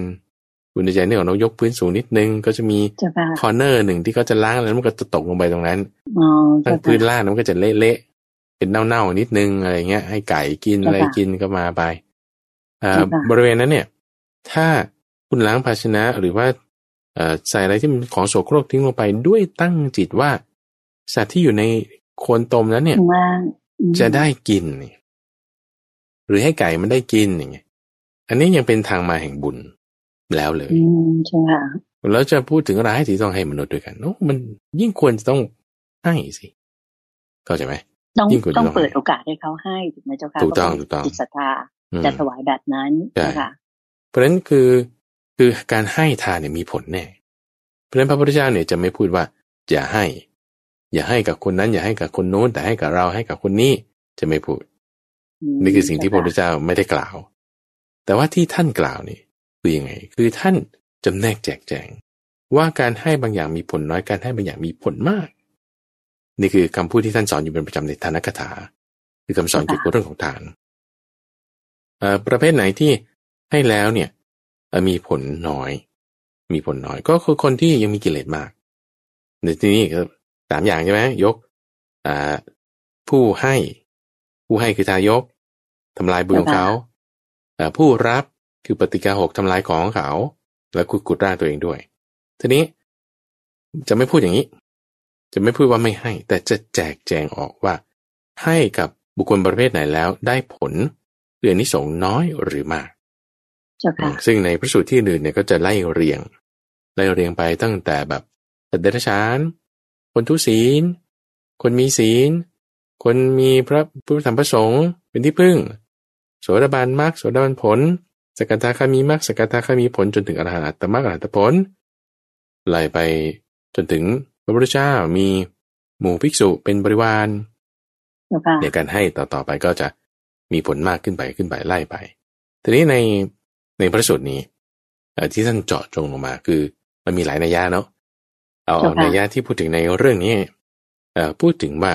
คุณใจเนี่ยเรายกพื้นสูงนิดนึง ก็จะมีเจ้าค่ะคอร์เนอร์หนึ่งที่เขาจะล้างแล้วมันก็จะตกลงไปตรงนั้นอ๋อทั้เจ้างพื้นค่ะล่างมันก็จะเละๆ เป็นเน่าๆนิดนึงอะไรเงี้ย ให้ไก่กินเจ้าค่ะอะไรกินก็มาไปอ่าเจ้าค่ะบริเวณนั้นเนี่ย ถ้าคุณล้างภาชนะหรือว่าเอ่อใส่อะไรที่มันของโสโครกทิ้งลงไปด้วยตั้งจิตว่า สัตว์ที่อยู่ในโคนตมนั้นเนี่ยข้างล่างอืมจะได้กินนี่หรือให้ไก่มันได้กินอย่างเงี้ยอันนี้ยังเป็นทางมาแห่งบุญแล้วเลยอืมใช่ค่ะแล้วจะพูดถึงร้ายที่ต้องให้มนุษย์ด้วยกันโอ้มันยิ่งควรจะต้องให้สิ เข้าใจไหม ต้องยิ่งกว่าต้องจะต้องเปิดให้โอกาสให้เขาให้ถูกไหมเจ้าค่ะถูกต้องเพราะถูกต้องจิตศรัทธาอืมจะถวายแบบนั้นใช่นะคะเพราะฉะนั้นคือคือการให้ทานเนี่ยมีผลแน่เพราะฉะนั้นพระพุทธเจ้าเนี่ยจะไม่พูดว่าอย่าให้ อย่าให้กับคนนั้นอย่าให้กับคนโน้นแต่ให้กับเราให้กับคนนี้จะไม่พูดมนี่คือสิ่งที่พระพุทธเจ้าเจ้าไม่ได้กล่าว แต่ว่าที่ท่านกล่าวนี่คือยังไง คือท่านจำแนกแจกแจง ว่าการให้บางอย่างมีผลน้อยการให้บางอย่างมีผลมาก นี่คือคำพูดที่ท่านสอนอยู่เป็นประจำในทานคถา คือคำสอนเกี่ยวกับเรื่องของทานเอ่อประเภทไหนที่ให้แล้วเนี่ยเอ่อมีผลน้อย มีผลน้อยก็คือคนที่ยังมีกิเลสมากในที่นี้ก็สามอย่างใช่ไหมยกอ่าผู้ให้ ผู้ให้คือทายกทำลายบุญของเขาเอ่อผู้รับคือปฏิกาหกทำลายของเขา แล้วกุดกุดร่างตัวเองด้วย ทีนี้จะไม่พูดอย่างนี้ จะไม่พูดว่าไม่ให้ แต่จะแจกแจงออกว่า ให้กับบุคคลประเภทไหนแล้วได้ผลเรือนิสงส์น้อยหรือมากเจ้าค่ะซึ่งในพระสูตรที่อื่นเนี่ยก็จะไล่เรียง ไล่เรียงไปตั้งแต่แบบสัตว์เดรัจฉาน คนทุศีล คนมีศีล คนมีพระพุทธธรรมประสงค์เป็นที่พึ่ง โสดาบันมรรคโสดาบันผล สกทาคามีมรรคสกทาคามีผลจนถึงอรหัตตมรรคอรหัตผลไล่ไปจนถึงพ ระพุทธเจ้ามีหมู่ภิกษุเป็นบริวารเจ้าค่ะในการให้ต่อต่อไปก็จะมีผลมากขึ้นไปขึ้นไปไล่ไป ทีนี้ในในพระสูตรนี้เอ่อที่ท่านเจาะจงลงมาคือ มันมีหลายนัยยะเนาะเอาเอานัยยะที่พูดถึงในเรื่องนี้เอ่อพูดถึงว่า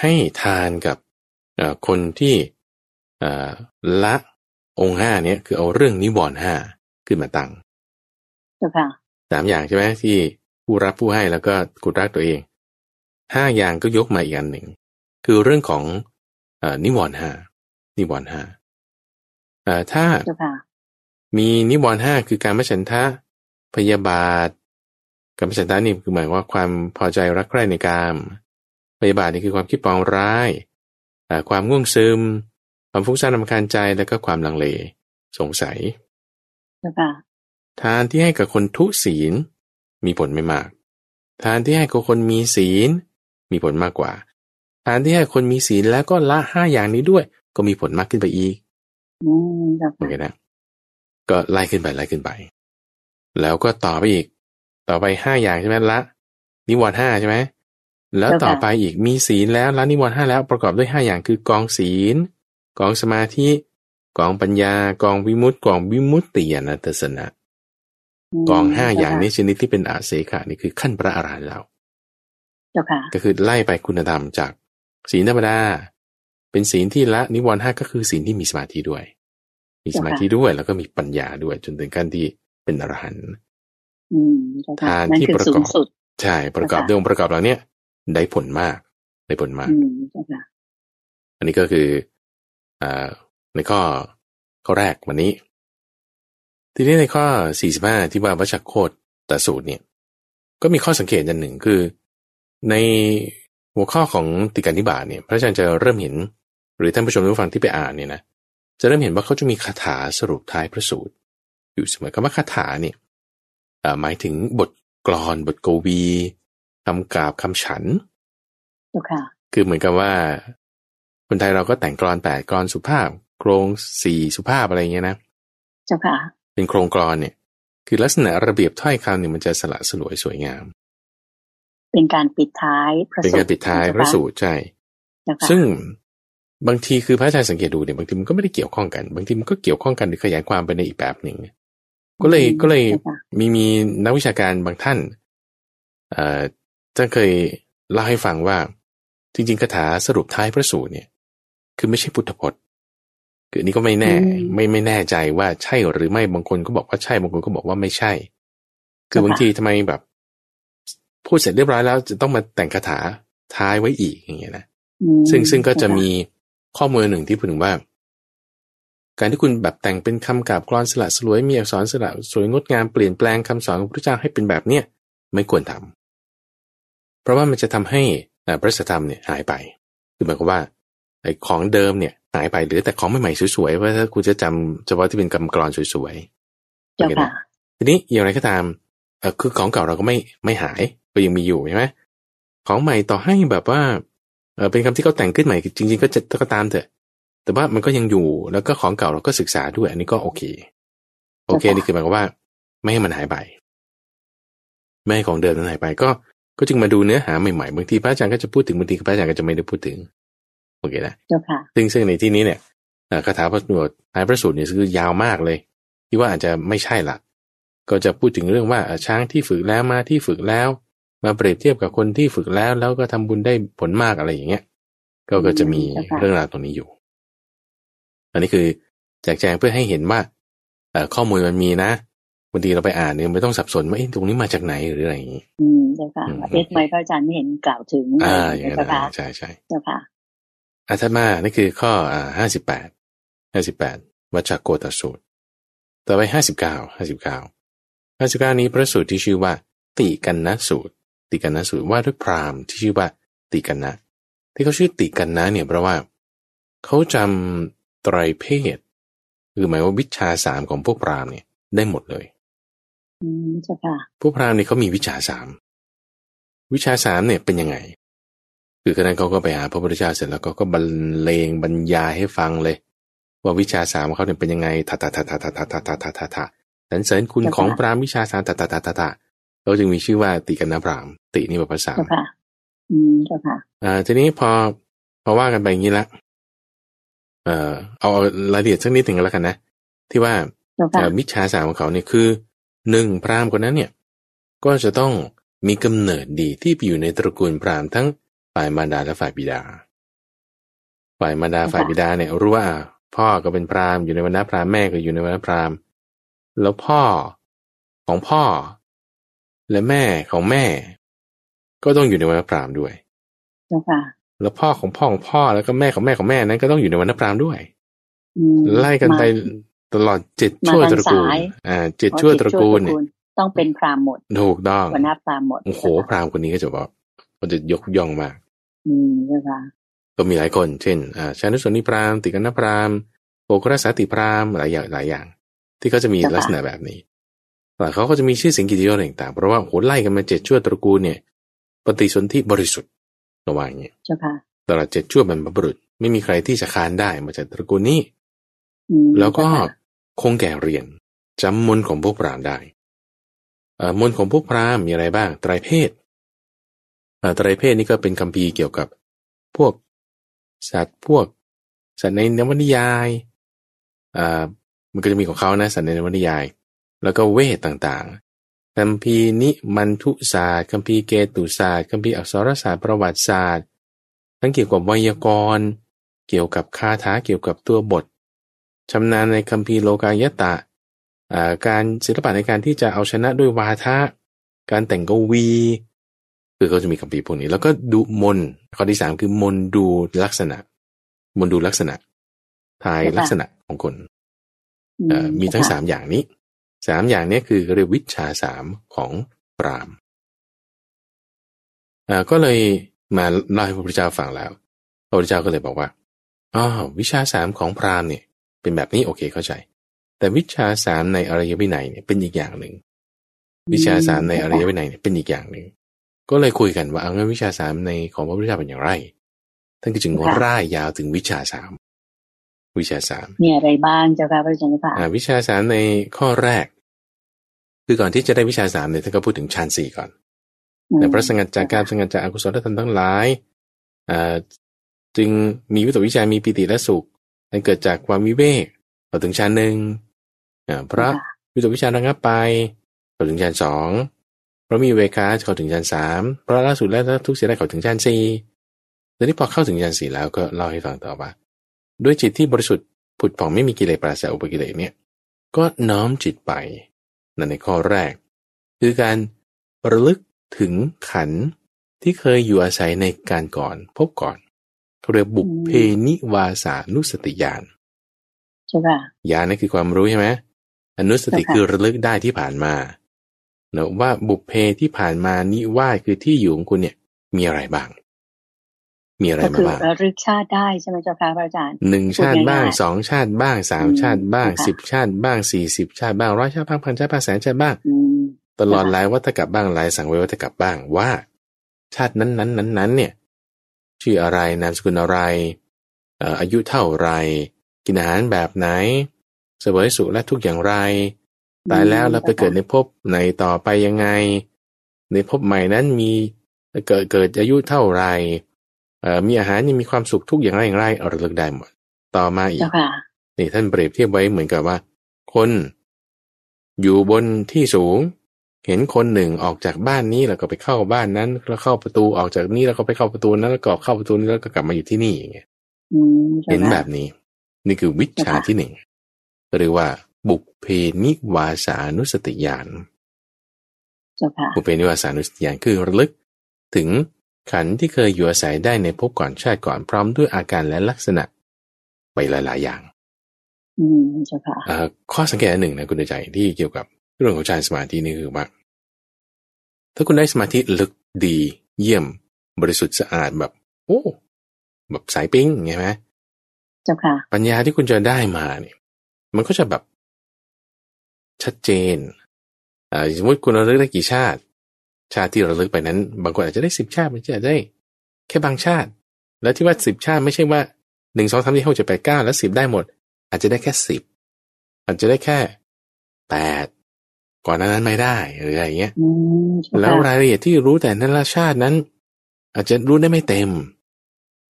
ให้ทานกับเอ่อคนที่เอ่อละองค์ห้าเนี้ยคือเอาเรื่องนิวรณ์ห้าขึ้นมาตั้งเจ้าค่ะสามอย่างใช่ไหมที่ ผู้รับผู้ให้แล้วก็กุดรักตัวเองห้าอย่างก็ยกมาอีกอันหนึ่ง คือเรื่องของเอนิวรณ์ห้านิวรณ์ห้าถ้าเจ้าค่ะมีนิวรณ์ห้าคือการไม่ฉันทะพยาบาทการไม่ฉันทะนี่คือหมายว่าความพอใจรักใคร่ในกามพยาบาทนี่คือความคิดปองร้ายความง่วงซึม ความฟุ้งซ่านรำคาญใจแล้วก็ความลังเลสงสัยเจ้าค่ะทานที่ให้กับคนทุศีล มีผลไม่มาก ทานที่ให้กับคนมีศีล มีผลมากกว่า ทานที่ให้คนมีศีลแล้วก็ละห้าอย่างนี้ด้วย ก็มีผลมากขึ้นไปอีกอืมเจ้าโอค่ะเคนะก็ไล่ขึ้นไปไล่ขึ้นไป แล้วก็ต่อไปอีก ต่อไปห้าอย่างใช่ไหมละ นิวรณ์ห้าใช่ไหมแล้วต่อไปอีกมีศีลแล้วละนิวรณ์ห้าแล้วประกอบด้วยห้าอย่างคือกองศีล กองสมาธิกองปัญญากองวิมุตติกองวิมุตติญาณทัศนะม กองห้าอย่างนี้ชนิดที่เป็นอาเสขะนี่คือขั้นพระอรหันต์แล้วเจ้าค่ะก็คือไล่ไปคุณธรรมจากศีลธรรมดา เป็นศีลที่ละนิวรณ์ห้าก็คือศีลที่มีสมาธิด้วย มีสมาธิด้วยแล้วก็มีปัญญาด้วย จนถึงขั้นที่เป็นอรหันต์อืมเจ้าค่ะทานนั่นที่คือประสูกองบสุดใช่ประกอบด้วยองค์ประกอบเหล่าเนี้ยได้ผลมากได้ผลมากอืมเจ้าค่ะอันนี้ก็คืออ่าในข้อข้อแรกวันนี้ ทีนี้ในข้อ 45 ที่ว่าวัชโคตตสูตรเนี่ย ก็มีข้อสังเกตอันหนึ่งคือ ในหัวข้อของติการนิบาตเนี่ยพระอาจารย์จะเริ่มเห็น หรือท่านผู้ชมผู้ฟังที่ไปอ่านเนี่ยนะจะเริ่มเห็นว่าเขาจะมีคาถาสรุปท้ายพระสูตร อยู่เสมอคำว่าคาถาเนี่ยอ่าหมายถึงบทกลอนบทโกวีคำกราบคำฉันเจ้าค่ะคือเหมือนกับว่า คนไทยเราก็แต่งกรอนแปดกรอนสุภาพ โครงสี่สุภาพอะไรเงี้ยนะเจ้าค่ะ เป็นโครงกรอนเนี่ยคือลักษณะระเบียบถ้อยคำเนี่ยมันจะสละสลวยสวยงาม เป็นการปิดท้ายพระเป็นการปิดท้ายพระสูตรใช่เจ้าค่ะซึ่งบางทีคือพระอาจารย์สังเกตดูเนี่ยบางทีมันก็ไม่ได้เกี่ยวข้องกัน บางทีมันก็เกี่ยวข้องกันหรือขยายความไปในอีกแบบหนึ่งก็เลยก็เลยจ้าค่ะมีมีนักวิชาการบางท่านเอ่อท่านเคยเล่าให้ฟังว่า จริงๆคาถาสรุปท้ายพระสูตรเนี่ย คือไม่ใช่พุทธพจน์ คืออันนี้ก็ไม่แน่ ไม่ไม่แน่ใจว่าใช่หรือไม่บางคนก็บอกว่าใช่บางคนก็บอกว่าไม่ใช่ คือบางทีทำไมแบบ พูดเสร็จเรียบร้อยแล้ว จะต้องมาแต่งคาถาท้ายไว้อีกอย่างเงี้ยนะอืมซึ่งซึ่งก็จะเาค่มีข้อมูลหนึ่งที่พูดถึงว่า การที่คุณแบบแต่งเป็นคำกราบกรอนสละสลวยมีอักษรสละสวยงดงามเปลี่ยนแปลงคำสอนของพระเจ้าให้เป็นแบบเนี้ยไม่ควรทำเพราะว่ามันจะทำให้อ่าพระสัทธรรมเนี่ยหายไป คือหมายความว่าไอ้ของเดิมเนี่ย หายไปเหลือแต่ของใหม่ๆสวยๆเพราะถ้าคุณจะจำเฉพาะที่เป็นคำกรอนสวยๆเจ้าค่ะทีนี้อย่างไรก็ตามเออคือของเก่าเราก็ไม่ไม่หายก็ยังมีอยู่ใช่ไหมของใหม่ต่อให้แบบว่าเออเป็นคำที่เขาแต่งขึ้นใหม่จริง ๆ ก็จะก็ตามเถอะ แต่ว่ามันก็ยังอยู่แล้วก็ของเก่าเราก็ศึกษาด้วย อันนี้ก็โอเค โอเคค่ะนี่คือหมายความว่า ไม่ให้มันหายไปไม่ให้ของเดิมนั้นหายไปก็ก็จึงมาดูเนื้อหาใหม่ๆบางทีพระอาจารย์ก็จะพูดถึงบางทีพระอาจารย์ก็จะไม่ได้พูดถึง โอเคนะเจ้าค่ะซึ่งซึ่งในที่นี้เนี่ยเอ่อคาถาพระสูตรท้ายพระสูตรเนี่ยคือยาวมากเลย ที่ว่าอาจจะไม่ใช่ละก็จะพูดถึงเรื่องว่าเอ่อช้างที่ฝึกแล้วมาที่ฝึกแล้ว มาเปรียบเทียบกับคนที่ฝึกแล้ว แล้วก็ทำบุญได้ผลมากอะไรอย่างเงี้ยก็ก็จะมีอืมค่ะเรื่องราวตรงนี้อยู่ อันนี้คือแจกแจงเพื่อให้เห็นว่าเอ่อข้อมูลมันมีนะบางทีเราไปอ่านเนี่ยไม่ต้องสับสนว่าเอ๊ะตรงนี้มาจากไหนหรืออะไรอย่างงี้ อืมเจ้าค่ะอืมเอ๊ะทำไมพระอาจารย์ไม่เห็นกล่าวถึงอ่าอย่างเจ้านั้นค่ะนะใช่ใช่เจ้าค่ะ อาถัดมานี่คือข้ออ่าห้าสิบแปดห้าสิบแปดวัชโกตสูตร ต่อไปห้าสิบเก้าห้าสิบเก้าห้าสิบเก้านี้พระสูตรที่ชื่อว่า ติกันนะสูตร ติกันนะสูตรว่าด้วยพราหมณ์ที่ชื่อว่า ติกันนะ ที่เขาชื่อติกันนะเนี่ยเพราะว่า เขาจำไตรเพศ คือหมายว่าวิชาสามของพวกพราหมณ์เนี่ยได้หมดเลยอืมเจ้าค่ะพวกพราหมณ์เนี่ยเขามีวิชาสามวิชาสามเนี่ยเป็นยังไง คือขณะเขาก็ไปหาพระพุทธเจ้าเสร็จแล้วก็ก็บรรเลงบรรยายให้ฟังเลย ว่าวิชาสามของเขาเนี่ยเป็นยังไงทาทาทาทาทาทาทาทาทาทาทาสรรเสริญคุณของพรามวิชาสามทาทาทาทาทาเขาจึงมีชื่อว่าติกันนะพรามตินี่เป็นภาษาเจ้าค่ะอืมเจ้าค่ะอ่าทีนี้พอพอว่ากันไปอย่างนี้ละเอ่อเอารายละเอียดสักนิดหนึ่งก็แล้วกันนะ ที่ว่าเจ้าค่ะเอ่อวิชาสามของเขาเนี่ยคือหนึ่งพรามคนนั้นเนี่ย ก็จะต้องมีกำเนิดดีที่ไปอยู่ในตระกูลพรามทั้ง ฝ่ายมารดาและฝ่ายบิดา ฝ่ายมารดาฝ่ายบิดาเนี่ยรู้ว่า พ่อก็เป็นพราหมณ์อยู่ในวรรณพราหมณ์แม่ก็อยู่ในวรรณพราหมณ์แล้วพ่อของพ่อ และแม่ของแม่ ก็ต้องอยู่ในวรรณพราหมณ์ด้วยเจ้าค่ะแล้วพ่อของพ่อของพ่อแล้วก็แม่ของแม่ของแม่นั้นก็ต้องอยู่ในวันนับพรามด้วยอืมไล่กันไปมาตลอดเจ็ดชั่วมาตทางระกูลสายอ่าเจ็ดชั่วตระกูลเนี่ยต้องเป็นพราหมณ์หมดถูกต้องวันนับพราหมณ์หมด โอ้โห พราหมณ์คนนี้ก็จะบอกก็จะยกย่องมากอื มใช่ปะก็มีหลายคน เช่นอ่าชานุสนิพราหมณ์ติกันนพราหมณ์โอกรสาติพราหมณ์หลายอย่างหลายอย่าง ที่เขาจะมีลักษณะแบบนี้แต่เขาก็จะมีชื่อเสียงกิจยศต่างๆ เพราะว่าโหไล่กันมาเจ็ดชั่วตระกูลเนี่ย ปฏิสนธิบริสุทธิ์ระหว่างอย่างเงี้ยเจ้าค่ะตลอดเจ็ดชั่วบรรพบุรุษ ไม่มีใครที่จะค้านได้มาจากตระกูลนี้อืมแล้วก็เจ้าค่ะคงแก่เรียนจำมนต์ของพวกพราหมณ์ได้เอ่อมนต์ของพวกพราหมณ์มีอะไรบ้าง ไตรเพศเอ่อ ไตรเพศนี่ก็เป็นคัมภีเกี่ยวกับ พวกสัตว์พวก สัตว์ในนวนิยายอ่ามันก็จะมีของเขานะสัตว์ในนวนิยาย แล้วก็เวทต่างๆคัมภีนิมันทุศาสตร์คัมภีเกตุศาสตร์คัมภีอักษรศาสตร์ประวัติศาสตร์ ทั้งเกี่ยวกับไวยากรณ์ เกี่ยวกับคาถาเกี่ยวกับตัวบทชำนาญในคัมภีโลกายตะอ่าการศิลปะในการที่จะเอาชนะด้วยวาทะ การแต่งกวี คือเขาจะมีคัมภีร์พวกนี้ แล้วก็ดูมนต์ข้อที่สามคือมนต์ดูลักษณะ มนต์ดูลักษณะ ทายลักษณะของคนเอ่อมีทั้งเจ้ค่ะสามอย่างนี้สามอย่างเนี้คือเรียกวิชาสามของปรามอ่าก็เลยมาเล่าให้พระพุทธเจ้าฟังแล้ว พระพุทธเจ้าก็เลยบอกว่าอ๋อวิชาสามของพราหมณ์เนี่ย เป็นแบบนี้โอเคเข้าใจ แต่วิชาสามในอริยวินัยเนี่ยเป็นอีกอย่างหนึ่ง วิชาสามในอริยวินัยเนี่ยเป็นอีกอย่างหนึ่ง ก็เลยคุยกันว่าเอางั้นวิชาสามในของพระพุทธเจ้าเป็นอย่างไร ท่านก็จึงร่ายยาวถึงวิชาสามวิชาสามมีอะไรบ้างเจ้าค่ะพระอาจารย์ค่ะอ่าวิชาสามในข้อแรก คือก่อนที่จะได้วิชาสามเนี่ยท่านก็พูดถึงฌานสี่ก่อนแต่พระสังกัจจากการสังกัจจากอกุศลธรรมทั้งหลายอ่าจึงมีวิตกวิจารมีปิติและสุขอันเกิดจากความวิเวกต่อถึงฌานหนึ่งอ่าพระวิตกวิจารระงับไปต่อถึงฌานสอง เพราะมีเวคาจะเข้าถึงฌานสามเพราะล่าสุดแล้วทุกเสียได้เข้าถึงฌานสี่ตอนนี้พอเข้าถึงฌานสี่แล้วก็เล่าให้ฟังต่อว่าด้วยจิตที่บริสุทธิ์ผุดผ่องไม่มีกิเลสปราศจากอุปกิเลสเนี่ยก็น้อมจิตไปนั่นในข้อแรก คือการระลึกถึงขันธ์ที่เคยอยู่อาศัยในการก่อนพบก่อนเขาเรียกบุพเพนิวาสานุสติญาณเจ้าค่ะญาณนั่นคือความรู้ใช่ไหมอนุสติใช่ค่ะคือระลึกได้ที่ผ่านมาเนะว่าบุพเพที่ผ่านมานิวาสคือที่อยู่ของคุณเนี่ย มีอะไรบ้าง มีอะไรก็มาคือบ้างระลึกชาติได้ใช่ไหมเจ้าค่ะพระอาจารย์หนึ่งชาติบ้างพูดง่ายๆสองชาติบ้างสามอืมชาติบ้างค่ะสิบชาติบ้างสี่สิบชาติบ้างร้อยชาติบ้างพันชาติบ้างแสนชาติบ้างอืมตลอดค่ะหลายวัฏกับบ้างหลายสังเวยวัฏกับบ้างว่า ชาตินั้นนั้นนั้นนั้นเนี่ย ชื่ออะไรนามสกุลอะไรเอ่ออายุเท่าไร กินอาหารแบบไหน เสวยสุขและทุกข์อย่างไร ตายแล้วแล้วไปเกิดในภพไหนต่อไปยังไง ในภพใหม่นั้นมีเกิดเกิดอายุเท่าไรเอ่อมีอาหารนี่มีความสุขทุกอย่างไรอย่างไรเอาระลึกได้หมด ต่อมาอีกเจ้าค่ะนี่ท่านเปรียบเทียบไว้เหมือนกับว่า คน อยู่บนที่สูง เห็นคนหนึ่งออกจากบ้านนี้แล้วก็ไปเข้าบ้านนั้น แล้วเข้าประตูออกจากนี้แล้วก็ไปเข้าประตูนั้นแล้วก็เข้าประตูนี้แล้วก็กลับมาอยู่ที่นี่อย่างเงี้ยอืมจ้าเห็นค่ะแบบนี้ นี่คือวิชาที่หนึ่งหรือว่า บุพเพนิวาสานุสติญาณเจ้าค่ะบุพเพนิวาสานุสติญาณคือระลึกถึงขันธ์ที่เคยอยู่อาศัยได้ในภพก่อนชาติก่อนพร้อมด้วยอาการและลักษณะไปหลาย ๆ อย่าง อืมเจ้าค่ะเอ่อข้อสังเกตอันหนึ่งนะคุณใจที่เกี่ยวกับเรื่องของฌานสมาธินี่คือว่า ถ้าคุณได้สมาธิลึกดี เยี่ยม บริสุทธิ์สะอาดแบบ โอ้แบบสายปิ้งไงไหมเจ้าค่ะ ปัญญาที่คุณจะได้มาเนี่ย มันก็จะแบบ ชัดเจนอ่าสมมติคุณระลึกได้กี่ชาติ ชาติที่ระลึกไปนั้น บางคนอาจจะได้สิบชาติมันจะได้ แค่บางชาติ แล้วที่ว่าสิบชาติไม่ใช่ว่าหนึ่งสองสามสี่ห้าหกเจ็ดแปดเก้าแล้วสิบได้หมด อาจจะได้แค่สิบอาจจะได้แค่แปดก่อนหนานั้นไม่ได้หรืออะไรอย่างเงี้ยอืมเจ้าแล้วค่ะรายละเอียดที่รู้แต่แต่ละชาตินั้น อาจจะรู้ได้ไม่เต็ม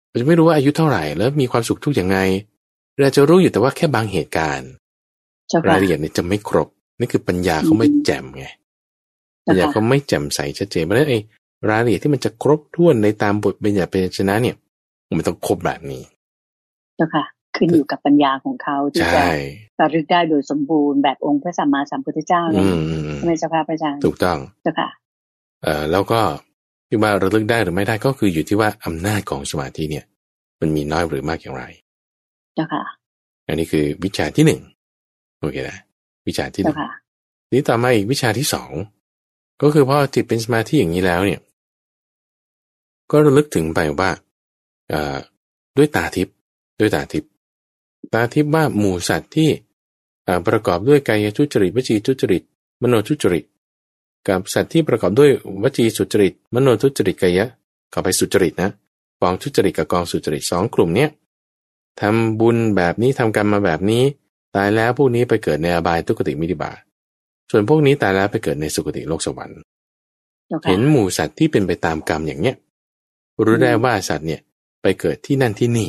อาจจะไม่รู้ว่าอายุเท่าไหร่แล้วมีความสุขทุกข์ยังไงเราจะรู้อยู่แต่ว่าแค่บางเหตุการณ์เจ้าค่ะรายละเอียดเนี่ยจะไม่ครบ นี่คือปัญญาเขาไม่แจ่มไงปัญญาเจ้าค่ะเขาไม่แจ่มใสชัดเจนเพราะฉะนั้นไอ้รายละเอียดที่มันจะครบถ้วนในตามบทบัญญัติเป็นชนะเนี่ย มันต้องครบแบบนี้ เจ้าค่ะ ขึ้นอยู่กับปัญญาของเขาที่ใช่จะระลึกได้โดยสมบูรณ์แบบองค์พระสัมมาสัมพุทธเจ้าเลอืยมอืมอืมใช่ไหมเจ้าค่ะพระอาจารย์ถูกต้องเจ้าค่ะ เอ่อแล้วก็ที่ว่าระลึกได้หรือไม่ได้ก็คืออยู่ที่ว่าอำนาจของสมาธิเนี่ย มันมีน้อยหรือมากอย่างไร เจ้าค่ะ อันนี้คือวิชาที่หนึ่งโอเคนะ วิชาที่หเจ้านึ่งค่ะทีนี้ต่อมาอีกวิชาที่สองก็คือพอจิตเป็นสมาธิอย่างนี้แล้วเนี่ย ก็ระลึกถึงไปว่าเอ่อด้วยตาทิพย์ด้วยตาทิพย์ตาทิพย์ว่าหมู่สัตว์ที่อ่าประกอบด้วยกายทุจริตวจีทุจริต มโนทุจริต กับสัตว์ที่ประกอบด้วยวจีสุจริต มโนทุจริตกายะเข้าไปสุจริตนะกองทุจริตกับกองสุจริตสองกลุ่มเนี้ยทำบุญแบบนี้ทำกรรมมาแบบนี้ ตายแล้วพวกนี้ไปเกิดในอบายทุกขติมิติบาตส่วนพวกนี้ตายแล้วไปเกิดในสุคติโลกสวรรค์เจ้าค่ะเห็นหมู่สัตว์ที่เป็นไปตามกรรมอย่างเนี้ยรู้ได้ว่าสัตว์เนี่ยไปเกิดที่นั่นที่นี่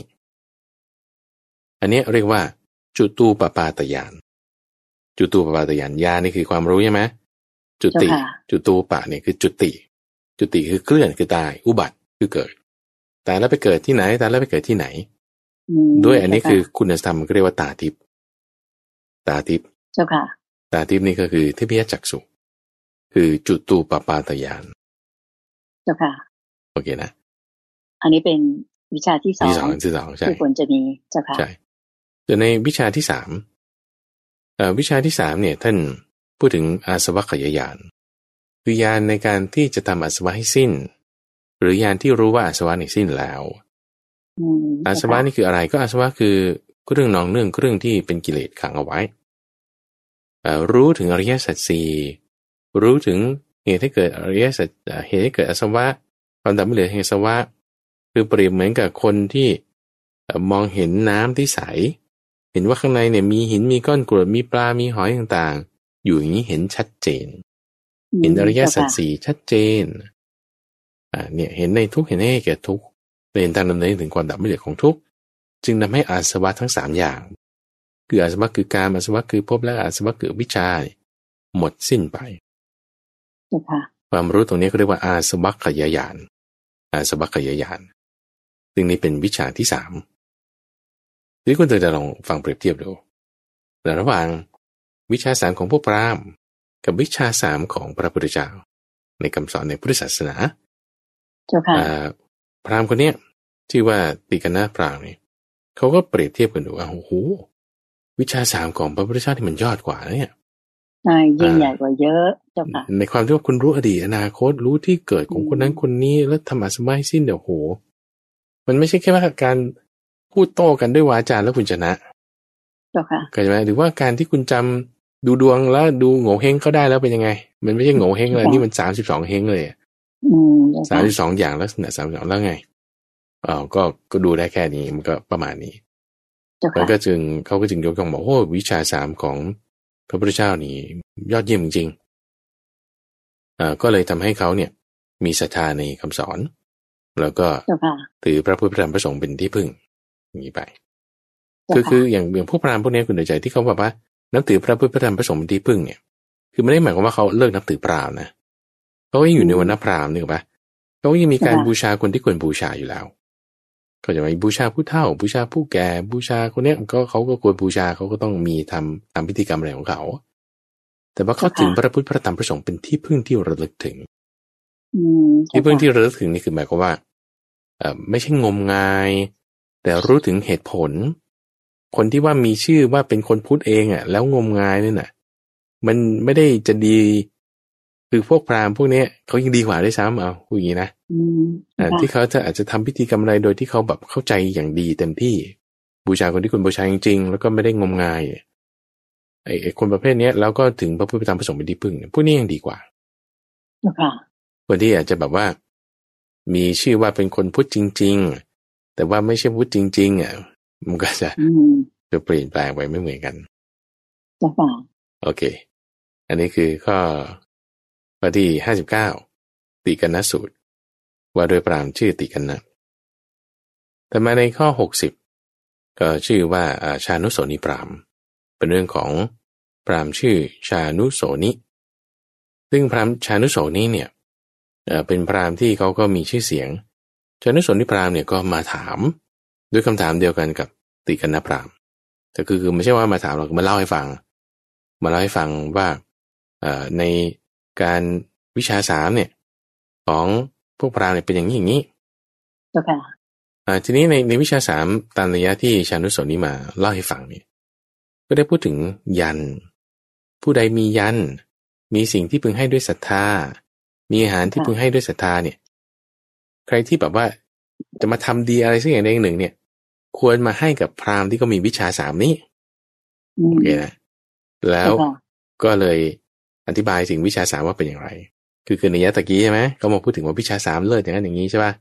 อันเนี้ยเรียกว่า จุตูปปาตยาน จุตูปปาตยานยานี่คือความรู้ใช่ไหมจุติ จุตูปะเนี่ยคือจุติ จุติคือเคลื่อนคือตาย อุบัติคือเกิด แต่แล้วไปเกิดที่ไหนแต่แล้วไปเกิดที่ไหนอืมด้วยอันนี้คือเจ้าคุณธรรมก็เรียกว่าตาทิพย์ ตาทิพย์เจ้าค่ะตาทิพย์นี่ก็คือเทพยจักษุคือจุตูปปาตยานเจ้าค่ะโอเคนะ อันนี้เป็นวิชาที่สองที่สองที่สองใช่ที่ควรจะมีเจ้าค่ะใช่แต่ในวิชาที่สามเอ่อวิชาที่สามเนี่ยท่านพูดถึงอาสวะขยายานคือยานในการที่จะทำอาสวะให้สิ้น หรือยานที่รู้ว่าอาสวะเนี่ยสิ้นแล้วอืมอาสวะนี่คืออะไรก็อาสวะคือ เรื่องนองเนื่องเรื่องที่เป็นกิเลสขังเอาไว้เอ่อรู้ถึงอริยสัจสี่รู้ถึงเหตุให้เกิดอริยสัจเอ่อเหตุให้เกิดอาสวะความดับไม่เหลือแห่งอาสวะ คือเปรียบเหมือนกับคนที่เอ่อมองเห็นน้ำที่ใส เห็นว่าข้างในเนี่ยมีหินมีก้อนกรวดมีปลา มีหอยต่างๆ อยู่อย่างนี้เห็นชัดเจนมเห็นอริยสัจเจ้าค่ะสี่ชัดเจนอ่าเนี่ยเห็นในทุกข์เห็นให้แก่ทุกข์เห็นทางดำเนินถึงความดับไม่เหลือของทุกข์ จึงทำให้อาสวะทั้งสามอย่าง คืออาสวะคือการอาสวะคือภพและอาสวะคือวิชาเนี่ยหมดสิ้นไปเจ้าค่ะความรู้ตรงนี้ก็เรียกว่าอาสวัคขยายาน อาสวัคขยายาน ซึ่งนี้เป็นวิชาที่สามทีนี้คุณเตยจะลองฟังเปรียบเทียบดูในระหว่างวิชาสามของพวกพราหมณ์กับวิชาสามของพระพุทธเจ้า ในคำสอนในพุทธศาสนาเจ้าค่ะอ่าพราหมณ์คนเนี้ยชื่อว่าติกนาพราหมณ์เนี่ย เขาก็เปรียบเทียบกันดูว่าโอ้โหวิชาสามของพระพุทธเจ้าที่มันยอดกว่านะเนี่ยใช่ยิ่งอ่าใหญ่กว่าเยอะเจ้าค่ะในความที่ว่าคุณรู้อดีตอนาคตรู้ที่เกิดของอืมคนนั้นคนนี้แล้วทำอาสมาให้สิ้นเดี๋ยวโห มันไม่ใช่แค่ว่าการพูดโต้กันด้วยวาจาแล้วคุณชนะเจ้าค่ะเข้าใจไหมหรือว่าการที่คุณจำดูดวงแล้วดูโง่เฮงเขาได้แล้วเป็นยังไง มันไม่ใช่โง่เฮงเลยค่ะนี่มันสามสิบสองเฮงเลยอะอืมเจ้าสามค่ะสิบสองอย่างลักษณะสามสิบสองแล้วไง อ๋อก็ก็ดูได้แค่นี้มันก็ประมาณนี้เจ้ามันค่ะก็จึงเขาก็จึงยกย่องบอกโอ้วิชาสามของพระพุทธเจ้านี่ยอดเยี่ยมจริงๆอ่าก็เลยทำให้เขาเนี่ย มีศรัทธาในคำสอน แล้วก็เจ้าค่ะถือพระพุทธธรรมประสงค์เป็นที่พึ่งอย่างนี้ไปเจ้าคือค่ะคืออย่างอย่างพวกพราหมณ์พวกนี้คุณเดชใจที่เขาบอกว่านับถือพระพุทธธรรมประสงค์เป็นที่พึ่งเนี่ย คือไม่ได้หมายความว่าเขาเลิกนับถือพราหมณ์นะเขาก็ยังอยู่ในวันนับพราหมณ์นึกออกปะเขาก็ยังมีการบูชาคนที่ควรบูชาอยู่แล้ว เขาจะมีบูชาผู้เฒ่า บูชาผู้แก่บูชาคนเนี้ยก็เขาก็ควรบูชาเขาก็ต้องมีทำทำพิธีกรรมอะไรของเขา แต่ว่าเขาถึงพระพุทธพระธรรมพระสงฆ์เป็นที่พึ่งที่ระลึกถึงอืมเจ้าที่พึ่งค่ะที่ระลึกถึงนี่คือหมายความว่าเอ่อไม่ใช่งมงาย แต่รู้ถึงเหตุผล คนที่ว่ามีชื่อว่าเป็นคนพูดเองอะ แล้วงมงายนี่น่ะ มันไม่ได้จะดี คือพวกพราหมณ์พวกเนี้ยเขายังดีกว่าด้วยซ้ำเอาพูดอย่างนี้นะอืมอ่าเจ้าที่ค่ะเขาจะอาจจะทำพิธีกรรมอะไรโดยที่เขาแบบเข้าใจอย่างดีเต็มที่บูชาคนที่คุณบูชาจริงๆ แล้วก็ไม่ได้งมงายไอ้ไอ้คนประเภทเนี้ยแล้วก็ถึงพระพุทธธรรมประสงค์เป็นที่พึ่งเนี่ยพวกนี้ยังดีกว่าเจ้าค่ะคนที่อาจจะแบบว่า มีชื่อว่าเป็นคนพุทธจริง ๆ แต่ว่าไม่ใช่พุทธจริง ๆอะมันก็จะอืมจะเปลี่ยนแปลงไปไม่เหมือนกันเจ้าค่ะโอเค อันนี้คือข้อ ข้อที่ห้าสิบเก้าติกันนสูตร ว่าโดยปรามชื่อติกันนะแต่มาในข้อหกสิบก็ชื่อว่าอาชานุโสนิปราม เป็นเรื่องของปรามชื่อชานุโสนิ ซึ่งพรามชานุโสนิเนี่ยเป็นพรามที่เขาก็มีชื่อเสียง ชานุโสนิพรามเนี่ยก็มาถาม ด้วยคำถามเดียวกันกับติกันนพรามแต่คือคือไม่ใช่ว่ามาถามเรามาเล่าให้ฟัง มาเล่าให้ฟังว่าใน การวิชาสามเนี่ย ของพวกพราหมณ์เนี่ยเป็นอย่างนี้อย่างนี้เจ้าค่ะอ่าทีนี้ในในวิชาสามตามระยะที่ชานุสรนี้มาเล่าให้ฟังเนี่ยก็ได้พูดถึงยัน ผู้ใดมียัน มีสิ่งที่พึงให้ด้วยศรัทธา มีอาหารที่พึงให้ด้วยศรัทธาเนี่ย ใครที่แบบว่าจะมาทำดีอะไรสักอย่างใดอย่างหนึ่ง เนี่ย ควรมาให้กับพราหมณ์ที่ก็มีวิชาสามนี้อืมโอเคนะแล้วเจ้าค่ะก็เลย อธิบายถึงวิชาสามว่าเป็นอย่างไร คือคือในยะตะกี้ใช่ไหมก็มาพูดถึงว่าวิชาสามเลิศอย่างนั้นอย่างนี้ใช่ป่ะ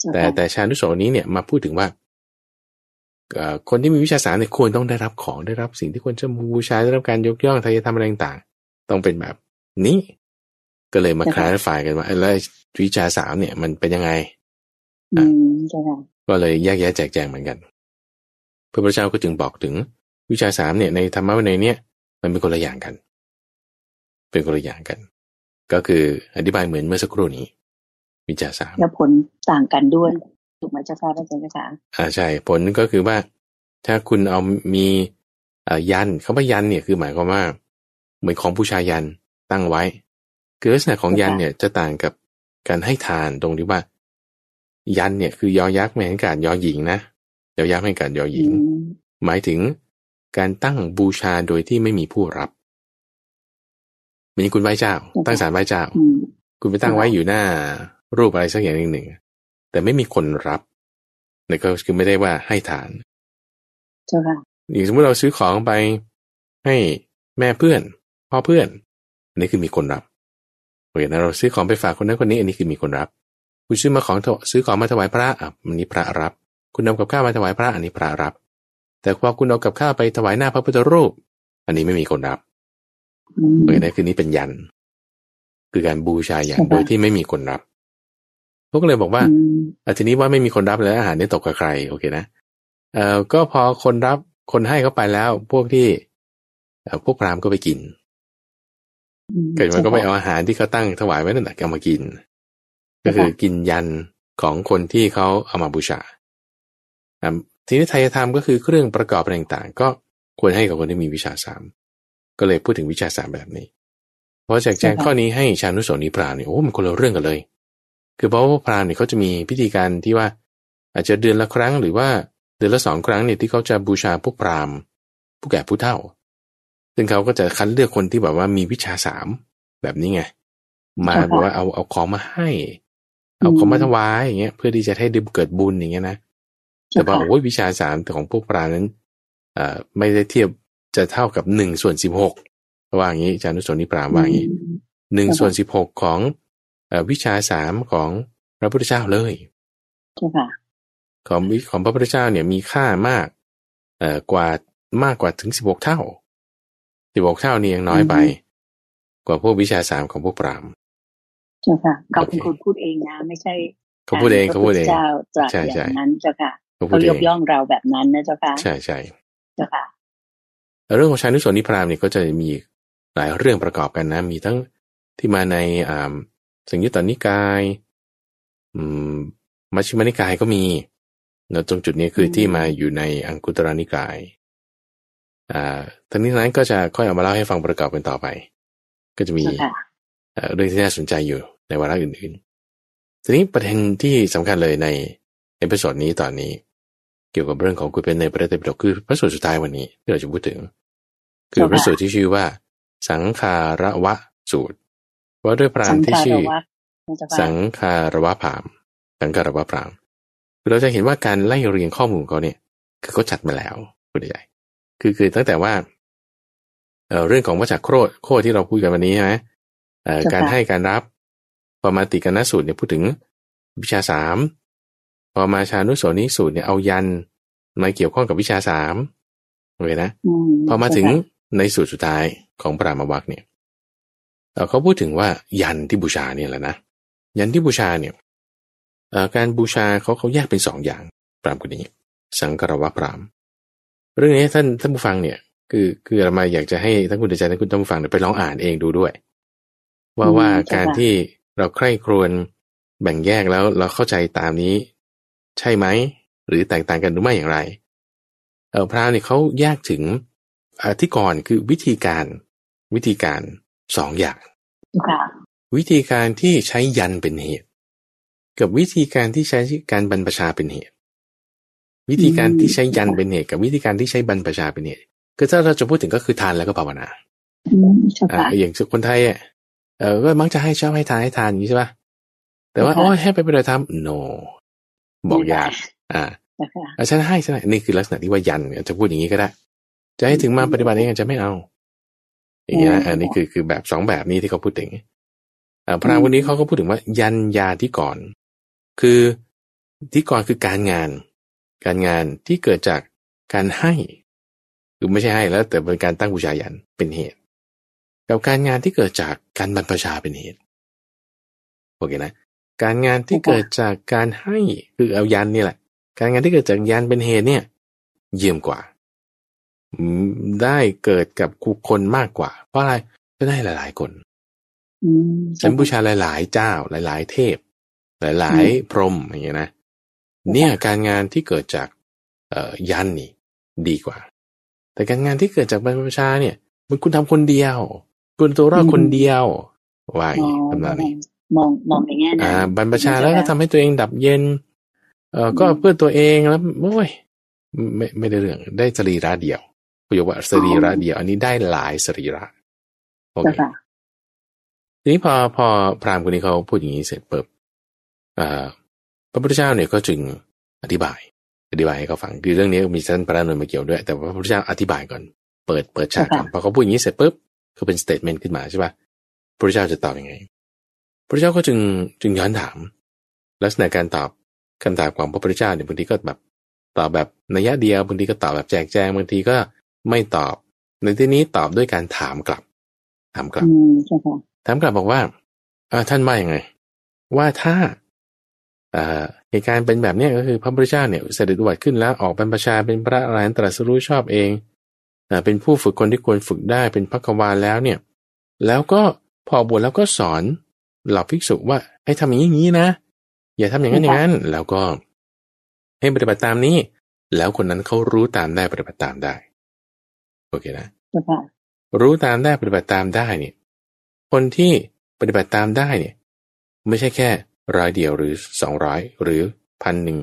เจ้าแต่ค่ะแต่ชานุโสนี้เนี่ยมาพูดถึงว่าเอ่อคนที่มีวิชาสามเนี่ยควรต้องได้รับของได้รับสิ่งที่ควรจะบูชาได้รับการยกย่องทายธรรมอะไรต่างๆต้องเป็นแบบนี้ ก็เลยมาคลายฝ่ายกันว่าเอ้ยแล้ววิชาสามเนี่ยมันเป็นยังไงอืมเจ้าค่ะก็เลยแยกแยะแจกแจงเหมือนกัน พระพุทธเจ้าก็จึงบอกถึงวิชาสามเนี่ยในธรรมะวินัยเนี่ยมันเป็นคนละอย่างกัน เป็นคนละอย่างกัน ก็คืออธิบายเหมือนเมื่อสักครู่นี้วิชาสามแล้วผลต่างกันด้วยถูกไหมเจ้าค่ะพระอาจารย์เจ้าค่ะอ่าใช่ผลก็คือว่า ถ้าคุณเอามีเอ่อยันคำว่ายันเนี่ยคือหมายความว่า เหมือนของผู้ชายยันตั้งไว้ คือลักษณะของยันเนี่ยจะต่างกับการให้ทานตรงที่ว่า ยันเนี่ยคือยอยักษ์ไม่ให้การยอหญิงนะยอยักษ์ไม่ให้การยอหญิงอืมหมายถึงการตั้งบูชาโดยที่ไม่มีผู้รับเห มือนคุณไหว้เจ้า ตั้งศาลไหว้เจ้าอืมคุณไปตั้งไว้อยู่หน้า รูปอะไรสักอย่างหนึ่งหนึ่ง แต่ไม่มีคนรับเนี่ยก็คือไม่ได้ว่าให้ทานเจ้าค่ะอย่างสมมติเราซื้อของไปให้แม่เพื่อน พ่อเพื่อน อันนี้คือมีคนรับโอเคนะเราซื้อของไปฝากคนนั้นคนนี้ อันนี้คือมีคนรับ คุณซื้อมาของถวซื้อของมาถวายพระอะอันนี้พระรับ คุณนำกับข้าวมาถวายพระอันนี้พระรับ แต่พอคุณเอากับข้าวไปถวายหน้าพระพุทธรูป อันนี้ไม่มีคนรับ อืมโอเคนะคือนี้เป็นยัน คือการบูชายันใช่ปะโดยที่ไม่มีคนรับพวกก็เลยบอกว่าอืมอาทีนี้ว่าไม่มีคนรับแล้วอาหารนี่ตกกับใคร โอเคนะเอ่อก็พอคนรับคนให้เข้าไปแล้ว พวกที่เอ่อพวกพราหมณ์ก็ไปกินอืมเกิดมันก็ไปเอาอาหารที่เขาตั้งถวายไว้นั่นแหละเอามากิน ก็คือกินยันของคนที่เขาเอามาบูชาอ่าทีนี้ไทยธรรมก็คือเครื่องประกอบอะไรต่างๆ ก็ควรให้กับคนที่มีวิชาสาม ก็เลยพูดถึงวิชาสามแบบนี้เพราะแจกแจงข้อนี้ให้ชานุโสนีพราหมณ์เนี่ยโอ้มันคนละเรื่องกันเลย คือเพราะว่าพราหมณ์เนี่ยเขาจะมีพิธีการที่ว่า อาจจะเดือนละครั้งหรือว่าเดือนละสองครั้งเนี่ยที่เขาจะบูชาพวกพราหมณ์ ผู้แก่ผู้เฒ่า ซึ่งเขาก็จะคัดเลือกคนที่แบบว่ามีวิชาสามแบบนี้ไงมาแบบว่าเอาเอาของมาให้ เอาของมาถวายอย่างเงี้ย เพื่อที่จะให้ได้เกิดบุญอย่างเงี้ยนะแต่ว่าเจ้าค่ะโอ้ยวิชาสามของพวกพราหมณ์นั้นเอ่อไม่ได้เทียบ จะเท่ากับหนึ่งส่วนสิบหกว่าอย่างนี้อาจารย์นุสรนิพรามว่าอย่างนี้อืมหนึ่งค่ะส่วนสิบหกของเอ่อวิชาสามของพระพุทธเจ้าเลยเจ้าค่ะของวิของพระพุทธเจ้าเนี่ยมีค่ามากเอ่อกว่ามากกว่าถึงสิบหกเท่าสิบหกเท่านี่ยังน้อยไป กว่าพวกวิชาสามของพวกปรามเจ้าค่ะเขาเป็นโอเคคนพูดเองนะไม่ใช่เขาพูดเองเขาพูดเองพระพุทธเจ้าตรัสใช่อใช่ย่างนั้นเจ้าค่ะเขาพูเขาดเอยงกย่องเราแบบนั้นนะเจ้าค่ะใช่ใช่เจ้าค่ะ เรื่องของชานุสรนิพรามเนี่ยก็จะมีหลายเรื่องประกอบกันนะ มีทั้งที่มาในอ่าสังยุตตนิกายอืมมัชฌิมานิกายก็มีแล้วตรงจุดนี้คือที่มาอยู่ในอังคุตรนิกาย อ่าทั้งนี้ทั้งนั้นก็จะค่อยเอามาเล่าให้ฟังประกอบกันต่อไป ก็จะมีเจ้าค่ะเอ่อเรื่องที่น่าสนใจอยู่ในวาระอื่นๆ ทีนี้ประเด็นที่สำคัญเลยใน episode นี้ตอนนี้ เกี่ยวกับเรื่องของกุเป็นในพระไตรปิฎกคือพระสูตรสุดท้ายวันนี้ที่เราจะพูดถึง คือพระสูตรที่ชื่อว่า สังคาระวะสูตร ว่าด้วยพราหมณ์ที่ชื่อสังฆารวัตนะเจ้าค่ะสังคารวะพราหมณ์สังคารวะพราหมณ์คือเราจะเห็นว่าการไล่เรียงข้อมูลของเขาเนี่ยคือเขาจัดมาแล้วคุณใหญ่คือคือตั้งแต่ว่าเอ่อเรื่องของวัชโครโคดที่เราพูดกันวันนี้ใช่ไหมเอ่อการให้การรับพอมาติกันนสูตรเนี่ยพูดถึงวิชาสามพอมาชานุโสนิสูตรเนี่ยเอายันมาเกี่ยวข้องกับวิชาสามโอเคนะอืมพอมาถึงเจ้ค่ะ ในสูตรสุดท้ายของปรามวักเนี่ยเอ่อเขาพูดถึงว่ายันที่บูชาเนี่ยแหละนะยันที่บูชาเนี่ยเอ่อการบูชาเขาเขาแยกเป็นสองอย่างปรามคนนี้ สังกรวะพรามเรื่องนี้ท่านท่านผู้ฟังเนี่ย คือคือเรามาอยากจะให้ท่านคุณใจและคุณท่านผู้ฟังเนี่ยไปลองอ่านเองดูด้วย ว่าว่าการที่เราใคร่ครวญแบ่งแยกแล้วเราเข้าใจตามนี้ ใช่ไหมหรือแตกต่างกันหรือไม่อย่างไรเออพระเนี่ยเขาแยกถึง อที่ก่อนคือวิธีการวิธีการสองอย่างเจ้าค่ะวิธีการที่ใช้ยันเป็นเหตุ กับวิธีการที่ใช้การบรรพชาเป็นเหตุ วิธีการที่ใช้ยันเป็นเหตุ กับวิธีการที่ใช้บรรพชาเป็นเหตุคือถ้าเราจะพูดถึงก็คือทานแล้วก็ภาวนาอืมเจ้าอ่าค่ะอย่างคนไทยอะเออก็มักจะให้ชอบให้ทานให้ทานอย่างนี้ใช่ป่ะแต่ว่าค่ะโอ้ยให้ไปปฏิบัติธรรม no บอกยากอ่าเจ้าค่ะอะฉันให้ฉันให้นี่คือลักษณะที่ว่ายันเนี่ยจะพูดอย่างนี้ก็ได้ จะให้ถึงมาปฏิบัติเองอาจจะไม่เอาอย่างเงี้ยอืมอันนี้คือคือแบบสองแบบนี้ที่เขาพูดถึงอ่าพระรามคนนี้เขาก็พูดถึงว่า ยันยาที่ก่อน คือที่ก่อนคือการงาน การงานที่เกิดจากการให้คือไม่ใช่ให้แล้ว แต่เป็นการตั้งบูชายันเป็นเหตุ กับการงานที่เกิดจากการบรรพชาเป็นเหตุโอเคนะการงานที่เกิดจากการให้คือเอายันนี่แหละ การงานที่เกิดจากยันเป็นเหตุเนี่ย เยี่ยมกว่าอืม ได้เกิดกับคุคนมากกว่า เพราะอะไรก็ได้หลาย ๆ คนอืมฉันบูชาหลาย ๆ เจ้า หลาย ๆ เทพ หลาย ๆ พรหมอย่างเงี้ยนะเนี่ยการงานที่เกิดจากเอ่อยันนี่ ดีกว่า แต่การงานที่เกิดจากบรรพชาเนี่ย มันคุณทำคนเดียว คุณตัวรอดคนเดียวว่าอย่างอ๋อนี้ทำนองนี้มองมองในแง่นั้อ่านบรรพชาแล้วก็ทำให้ตัวเองดับเย็น เอ่อก็อืมเพื่อตัวเองแล้วโอ้ยไม่ไม่ได้เรื่องได้สรีระเดียว ประโยคว่าสรีระเดียว อันนี้ได้หลายสรีระโอเจ้าเคค่ะทีนี้พอพอพราหมณ์คนนี้เขาพูดอย่างนี้เสร็จปุ๊บอ่าพระพุทธเจ้าเนี่ยก็จึงอธิบาย อธิบายให้เขาฟังคือเรื่องนี้มีท่านพระนนท์มาเกี่ยวด้วย แต่ว่าพระพุทธเจ้าอธิบายก่อนเปิดเปิดฉากก่อนค่ะพอเขาพูดอย่างนี้เสร็จปุ๊บก็เป็นสเตทเมนต์ขึ้นมาใช่ป่ะพระพุทธเจ้าจะตอบยังไง พระเจ้าก็จึงจึงย้อนถาม ลักษณะการตอบคำถามของพระพุทธเจ้าเนี่ยบางทีก็แบบตอบแบบนัยยะเดียวบางทีก็ตอบแบบแจกแจงบางทีก็ ไม่ตอบ ในที่นี้ตอบด้วยการถามกลับ ถามกลับอืมเจ้าค่ะถามกลับบอกว่าอ่าท่านว่ายังไง ว่าถ้าอ่าเหตุการณ์เป็นแบบเนี้ยก็คือพระพุทธเจ้าเนี่ยเสด็จอุบัติขึ้นแล้วออกบรรพชาเป็นพระอรหันตตรัสรู้ชอบเองอ่าเป็นผู้ฝึกคนที่ควรฝึกได้เป็นพระกวาลแล้วเนี่ย แล้วก็พอบวชแล้วก็สอนเหล่าภิกษุว่าให้ทำอย่างนี้อย่างนี้นะ อย่าทำอย่างนั้นอย่างนั้น แล้วก็ให้ปฏิบัติตามนี้ แล้วคนนั้นเขารู้ตามได้ปฏิบัติตามได้ โอเคนะเจ้าค่ะรู้ตามได้ปฏิบัติตามได้เนี่ยคนที่ปฏิบัติตามได้เนี่ย ไม่ใช่แค่ร้อยเดียวหรือสองร้อยหรือพันหนึ่ง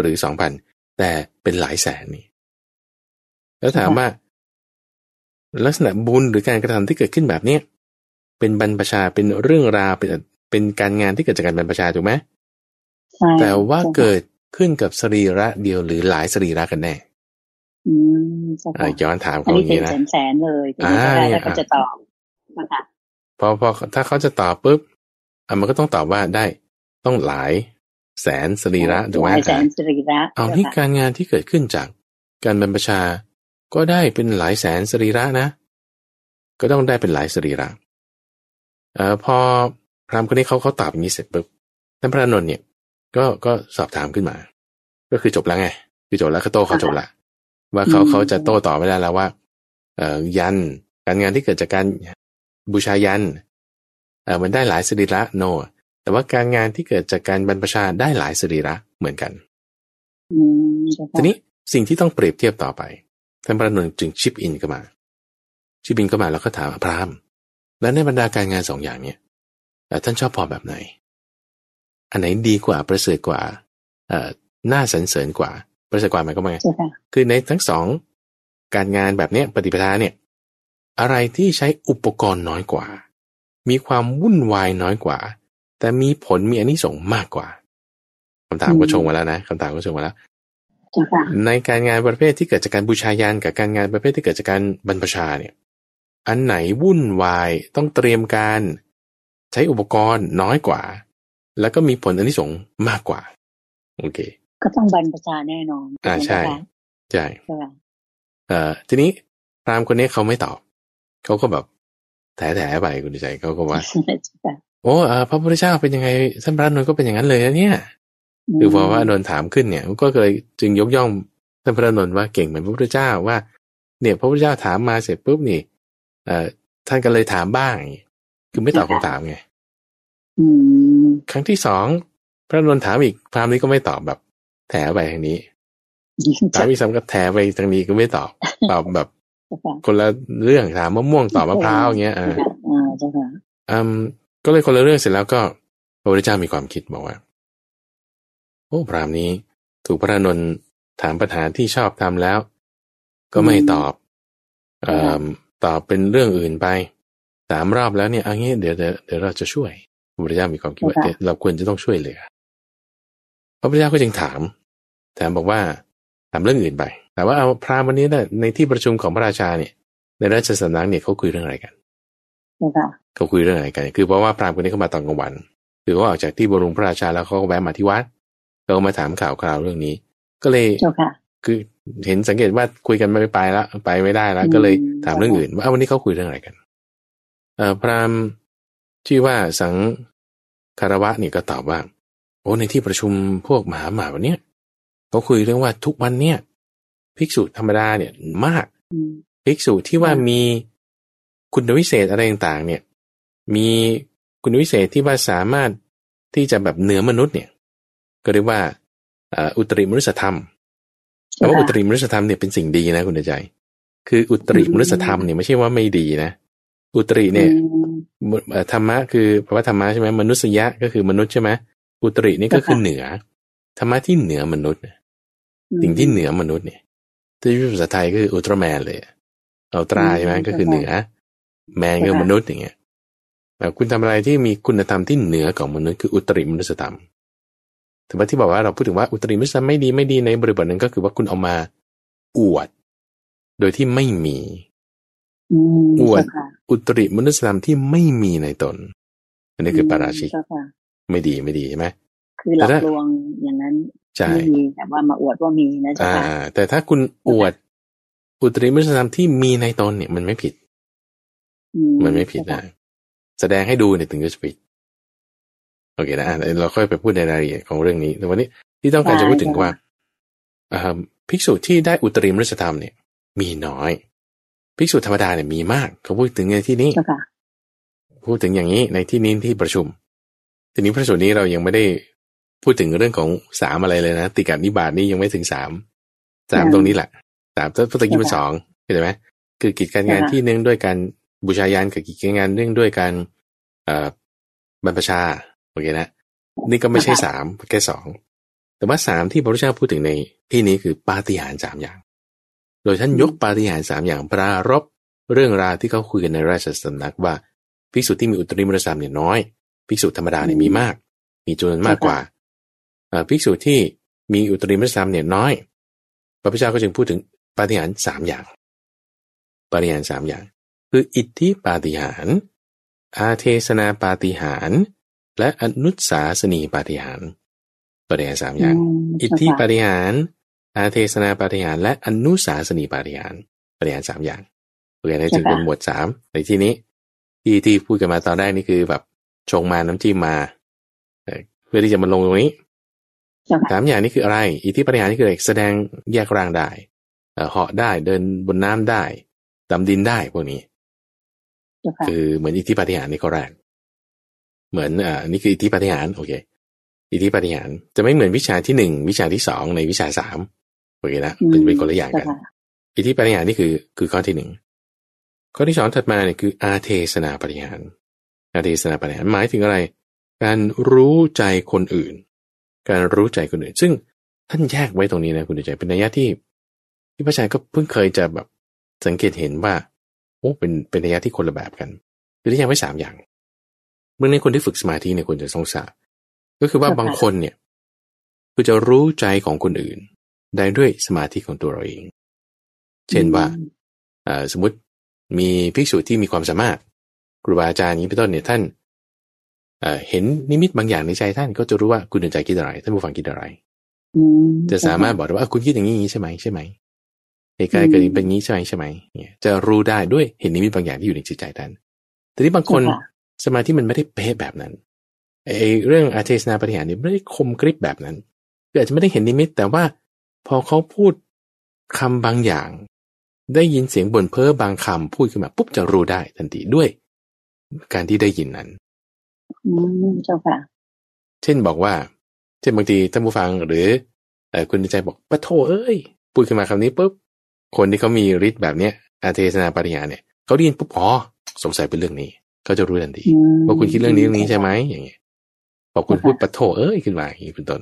หรือสองพันแต่เป็นหลายแสนนี่ แล้วถามว่า ลักษณะบุญหรือการกระทำที่เกิดขึ้นแบบเนี้ยเป็นบรรพชาเป็นเรื่องราวเป็นเป็นการงานที่เกิดจากการบรรพชาถูกไหมใช่แต่ว่าจ้ค่ะเกิดขึ้นกับสรีระเดียวหรือหลายสรีระกันแน่ อืมเจ้าอะค่ะย้อนถามอันเขาอนี้ย่างเป็นนี้นะแสนแสนๆเลยทีอ่านี้เจ้าค่ะเนี่ยแล้วก็จะตอบนะคะพอพอถ้าเขาจะตอบปุ๊บอะมันก็ต้องตอบว่าได้ ต้องหลายแสนสรีระถูกไหมหลายแสนอะสรีระเอาจ้ที่ค่ะการงานที่เกิดขึ้นจาก การบรรพชา ก็ได้เป็นหลายแสนสรีระนะ ก็ต้องได้เป็นหลายสรีระเอ่อพอพราหมณ์คนนี้เขาเขาตอบอย่างนี้เสร็จปุ๊บท่านพระอานนท์เนี่ย ก็ก็สอบถามขึ้นมา ก็คือจบแล้วไง คือจบแล้วเขาโต้เขาจบละ ว่าเขาเขาจะโต้ต่อไม่ได้แล้วว่า เอ่อยัน การงานที่เกิดจากการบูชายันเอ่อมันได้หลายสรีระโน แต่ว่าการงานที่เกิดจากการบรรพชาได้หลายสรีระเหมือนกันอืมเจ้าค่ะทีนี้สิ่งที่ต้องเปรียบเทียบต่อไปท่านพระนนท์จึงชิปอินเข้ามา ชิปอินเข้ามาแล้วก็ถามพราหมณ์ แล้วในบรรดาการงานสองอย่างเนี่ยเอ่อท่านชอบพอแบบไหน อันไหนดีกว่าประเสริฐกว่าเอ่อน่าสรรเสริญกว่าป ระเสริฐกว่าหมายก็ว่าไงเจ้าค่ะคือในทั้งสองการงานแบบเนี้ยปฏิปทาเนี่ย อะไรที่ใช้อุปกรณ์น้อยกว่า มีความวุ่นวายน้อยกว่า แต่มีผลมีอานิสงส์มากกว่าคำถามก็ชงมาแล้วนะคำถามก็ชงมาแล้วเจ้าค่ะในการงานประเภทที่เกิดจากการบูชายันกับการงานประเภทที่เกิดจากการบรรพชาเนี่ย อันไหนวุ่นวายต้องเตรียมการใช้อุปกรณ์น้อยกว่า แล้วก็มีผลอานิสงส์มากกว่า โอเค ก็ต้องบรรพชาแน่นอนอ่าใช่ไหมคะใช่เจ้าค่ะเอ่อทีนี้พราหมณ์คนนี้เขาไม่ตอบเขาก็แบบแถๆไปคุณดิใจเขาก็ว่าเจ้าค่ะโอ้เอ่อพระพุทธเจ้าเป็นยังไงท่านพระอานนท์ก็เป็นอย่างนั้นเลยนะเนี่ยคือพอว่าอานนท์ถามขึ้นเนี่ย ก็เลยจึงยกย่องท่านพระอานนท์ว่าเก่งเหมือนพระพุทธเจ้าว่า เนี่ย พระพุทธเจ้าถามมาเสร็จปุ๊บนี่ เอ่อท่านก็เลยถามบ้างอย่างงี้คือไม่ตอบคำถามไงอืมครั้งที่สองพระอานนท์ถามอีกพราหมณ์นี้ก็ไม่ตอบแบบ แถไปทางนี้ถามอีกซ้ำก็แถไปทางนี้ก็ไม่ตอบตอบแบบเจ้าค่ะคนละเรื่องถามมะม่วงตอบมะพร้าวอย่างเงี้ยเอออ่าเจ้าค่ะอืมก็เลยคนละเรื่องเสร็จแล้วก็พระพุทธเจ้ามีความคิดบอกว่าโอ้พรามนี้ ถูกพระอานนท์ถามปัญหาที่ชอบทำแล้ว ก็ไม่ตอบเอ่อตอบเป็นเรื่องอื่นไปสามรอบแล้วเนี่ยอันนี้เดี๋ยวเดี๋ยวเดี๋ยวเราจะช่วยพระพุทธเจ้ามีความคิดว่าค่ะเอ๊ะเราควรจะต้องช่วยเหลือพ ระพุทธเจ้าก็จึงถาม ถามบอกว่าถามเรื่องอื่นไป แต่ว่าเอาพราหมณ์วันนี้เนี่ยในที่ประชุมของพระราชาเนี่ย ในราชสำนักเนี่ยเขาคุยเรื่องอะไรกันเจ้าค่ะเขาคุยเรื่องอะไรกัน คือเพราะว่าพราหมณ์คนนี้เขามาตอนกลางวัน คือเขาออกจากที่บรมพระราชาแล้วเขาก็แวะมาที่วัดเขาก็มาถามข่าวคราวเรื่องนี้ ก็เลยเจ้าค่ะคือเห็นสังเกตว่าคุยกันไม่ไปแล้วไปไม่ได้แล้วอืมก็เลยถามเรื่องอื่น ว่าเอาวันนี้เขาคุยเรื่องอะไรกันเอ่อพราหมณ์ชื่อว่าสังคารวะนี่ก็ตอบว่า โอ้ในที่ประชุมพวกมหาหมาวันเนี้ยเขาคุยเรื่องว่าทุกวันเนี่ยภิกษุธรรมดาเนี่ยมากอืมภิกษุที่ว่าอืมมีคุณวิเศษอะไรต่างๆ เนี่ย มีคุณวิเศษที่ว่าสามารถที่จะแบบเหนือมนุษย์เนี่ย ก็เรียกว่าเอ่ออุตริมนุสธรรมแต่ว่าอุตริมนุสธรรมเนี่ยเป็นสิ่งดีนะคุณเดชใจ คืออุตริมนุสธรรมเนี่ยไม่ใช่ว่าไม่ดีนะอุตริเนี่ยอืมเอ่อธรรมะคือแปลว่าธรรมะใช่ไหมมนุษยะก็คือมนุษย์ใช่ไหม อุตรินี่ก็คือค่ะเหนือ ธรรมะที่เหนือมนุษย์น่ะสิ่งที่เหนือมนุษย์เนี่ยที่ภาษาไทยก็คืออุลตร้าแมนเลยอัลตร้าใช่ไหมก็คือเหนือ แมนคือมนุษย์อย่างเงี้ยแต่คุณทำอะไรที่มีคุณธรรมที่เหนือของมนุษย์คืออุตริมนุสธรรมแต่ว่าที่บอกว่าเราพูดถึงว่าอุตริมนุสธรรมไม่ดีไม่ดีในบริบทนั้นก็คือว่าคุณเอามาอวด โดยที่ไม่มีอืมอวดเจ้าค่ะอุตริมนุสธรรมที่ไม่มีในตนอันนี้คือปาราชิกเจ้าค่ะ ไม่ดีไม่ดีใช่ไหมคือหลอกแต่ถ้าลวงอย่างนั้นใช่ไม่มีแต่ว่ามาอวดว่ามีนะเจ้าอ่าค่ะแต่ถ้าคุณอวดอุตริมนุสธรรมที่มีในตนเนี่ยมันไม่ผิดอืมันไม่ผิดนะแสดงให้ดูเนี่ยถึงจะผิดโอเคนะอะเราค่อยไปพูดในรายละเอียดของเรื่องนี้แต่วันนี้ที่ต้องการจะพูดถึงว่าอ่าภิกษุที่ได้อุตริมนุสธรรมเนี่ย มีน้อย ภิกษุธรรมดาเนี่ยมีมาก เขาพูดถึงในที่นี้เจ้าค่ะพูดถึงอย่างนี้ในที่นี้ที่ประชุม ทีนี้พระสูตรนี้เรายังไม่ได้พูดถึงเรื่องของสามอะไรเลยนะติกานิบาตนี่ยังไม่ถึงสามสามอืมตรงนี้แหละสามตัวตะกี้มันใช่สค่ะองเข้าใจไหมคือกิจการงานใช่ค่ะที่เนื่องด้วยการบูชายันกับกิจการงานเนื่องด้วยการเอ่อบรรพชาโอเคนะนี่ก็ไม่ใช่สามแค่สองแต่ว่าสามที่พระพุทธเจ้าพูดถึงในที่นี้คือปาฏิหาริย์สามอย่าง โดยท่านยกปาฏิหาริย์สามอย่างปรารบเรื่องราวที่เขาคุยกันในราชสำนักว่าภิกษุที่มีอุตริมรสามเนี่ยน้อย ภิกษุธรรมดาเนี่ยมีมาก มีจำนวนมากกว่าเอ่อภิกษุที่มีอุตริมรสามเนี่ยน้อย พระพุทธเจ้าก็จึงพูดถึงปาฏิหาริย์สามอย่าง ปาฏิหาริย์สามอย่าง คืออิทธิปาฏิหาริย์อาเทศนาปาฏิหาริย์และอนุสาสนีปาฏิหาริย์ปาฏิหาริย์สามอย่างมอิทธิปาฏิหาริย์อาเทศนาปาฏิหาริย์และอนุสาสนีปาฏิหาริย์ปาฏิหาริย์สามอย่างโอเคนี่จึงเป็นหมวดสามในที่นี้ ที่ที่พูดกันมาตอนแรกนี่คือแบบ ชงมาน้ำจิ้มมาเอ่อเพื่อที่จะมาลงตรงนี้เจ้าค่ะสามอย่างนี้คืออะไร อิทธิปาฏิหาริย์นี่คืออะไรแสดงแยกร่างได้เอ่อเหาะได้เดินบนน้ำได้ดำดินได้พวกนี้เจ้าค่ะคือเหมือนอิทธิปาฏิหาริย์นี่ข้อแรกเหมือนอ่าอันนี่คืออิทธิปาฏิหาริย์โอเค อิทธิปาฏิหาริย์จะไม่เหมือนวิชาที่หนึ่งวิชาที่สองในวิชาสามโอเคนะเป็นเป็นคนละอย่างเจ้ากันค่ะอิทธิปาฏิหาริย์นี่คือคือข้อที่หนึ่งข้อที่สองถัดมาเนี่ยคืออาเทศนาปาฏิหาริย์ อาเทศนาปาฏิหาริย์หมายถึงอะไร การรู้ใจคนอื่น การรู้ใจคนอื่น ซึ่งท่านแยกไว้ตรงนี้นะคุณใจเป็นนัยยะที่ ที่พระอาจารย์ก็เพิ่งเคยจะแบบสังเกตเห็นว่าโอ้เป็นเป็นนัยยะที่คนละแบบกันคือที่แยกไว้สามอย่างเมื่อในคนที่ฝึกสมาธิเนี่ยควรจะสงสารก็คือว่าบางคนเนี่ยคือจะรู้ใจของคนอื่น ได้ด้วยสมาธิของตัวเราเอง เช่นว่าอ่าสมมติมีภิกษุที่มีความสามารถ ครูบาอาจารย์อย่างนี้เป็นต้นเนี่ยท่านเอ่อเห็นนิมิตบางอย่างในใจท่านก็จะรู้ว่าคุณในใจคิดอะไร ท่านผู้ฟังคิดอะไรอืมจะสามารถบอกได้ว่าอะคุณคิดอย่างนี้อย่างนี้ใช่ไหมใช่ไหมเหตุการณ์เกิดอย่างนี้เป็นอย่างนี้ใช่ไหมใช่ไหมเนี่ยจะรู้ได้ด้วยเห็นนิมิตบางอย่างที่อยู่ในจิตใจท่านแต่ที่บางคนเจ้าค่ะสมาธิมันไม่ได้เป๊ะแบบนั้นไอ้เรื่องอาเทศนาปฏิหารเนี่ยไม่ได้คมกริบแบบนั้นคืออาจจะไม่ได้เห็นนิมิต แต่ว่าพอเขาพูดคำบางอย่าง ได้ยินเสียงบ่นเพ้อบางคำพูดขึ้นมาปุ๊บจะรู้ได้ทันทีด้วย การที่ได้ยินนั้น อืมเจ้าค่ะ เช่นบอกว่า เช่นบางทีท่านผู้ฟังหรือเอ่อคุณในใจบอกปะโถเอ้ยพูดขึ้นมาคำนี้ปุ๊บคนที่เขามีฤทธิ์แบบเนี้ยอาเทศนาปริญาเนี่ยเขาได้ยินปุ๊บอ๋อสงสัยเป็นเรื่องนี้เขาจะรู้ทันทีอืมว่าคุณคิดเรื่องนี้เรื่องนี้ใช่ไหมอย่างเงี้ยพอคุณพูดปะโถเอ้ยขึ้นมาอย่างนี้เป็นต้น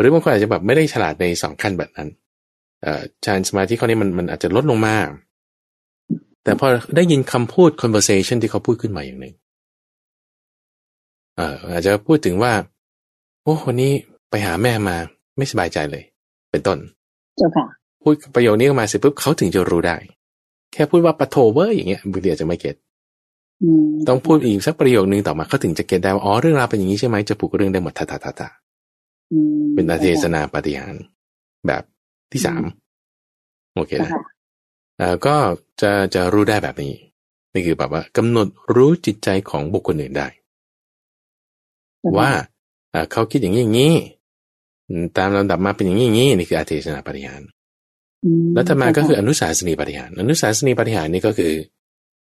หรือบางคนอาจจะแบบไม่ได้ฉลาดในสองขั้นแบบนั้นเอ่อฌานสมาธิข้อนี้มันมันอาจจะลดลงมา แต่พอได้ยินคำพูด conversation ที่เขาพูดขึ้นมาอย่างหนึ่งเอ่ออาจจะพูดถึงว่า โอ้วันนี้ไปหาแม่มาไม่สบายใจเลย เป็นต้นเจ้าค่ะพูดประโยคนี้ออกมาเสร็จปุ๊บเขาถึงจะรู้ได้ แค่พูดว่าปะโทเวอร์อย่างเงี้ยบางทีอาจจะไม่ get ต้องพูดอีกสักประโยคนึงต่อมาเขาถึงจะ get ได้ว่าอ๋อเรื่องราวเป็นอย่างนี้ใช่ไหมจะผูกเรื่องได้หมดทาทาทาทาเป็นอาเทศนาปาฏิหาริย์แบบที่สามโอเคนะแล้ว ก็จะจะรู้ได้แบบนี้ นี่คือแบบว่ากำหนดรู้จิตใจของบุคคลอื่นได้ ว่าเขาคิดอย่างนี้อย่างนี้ ตามลำดับมาเป็นอย่างนี้อย่างนี้นี่คืออาเทศนาปาฏิหาริย์แล้วต่อมาก็คืออนุสาสนีปฏิหาร อนุสาสนีปฏิหารนี่ก็คือ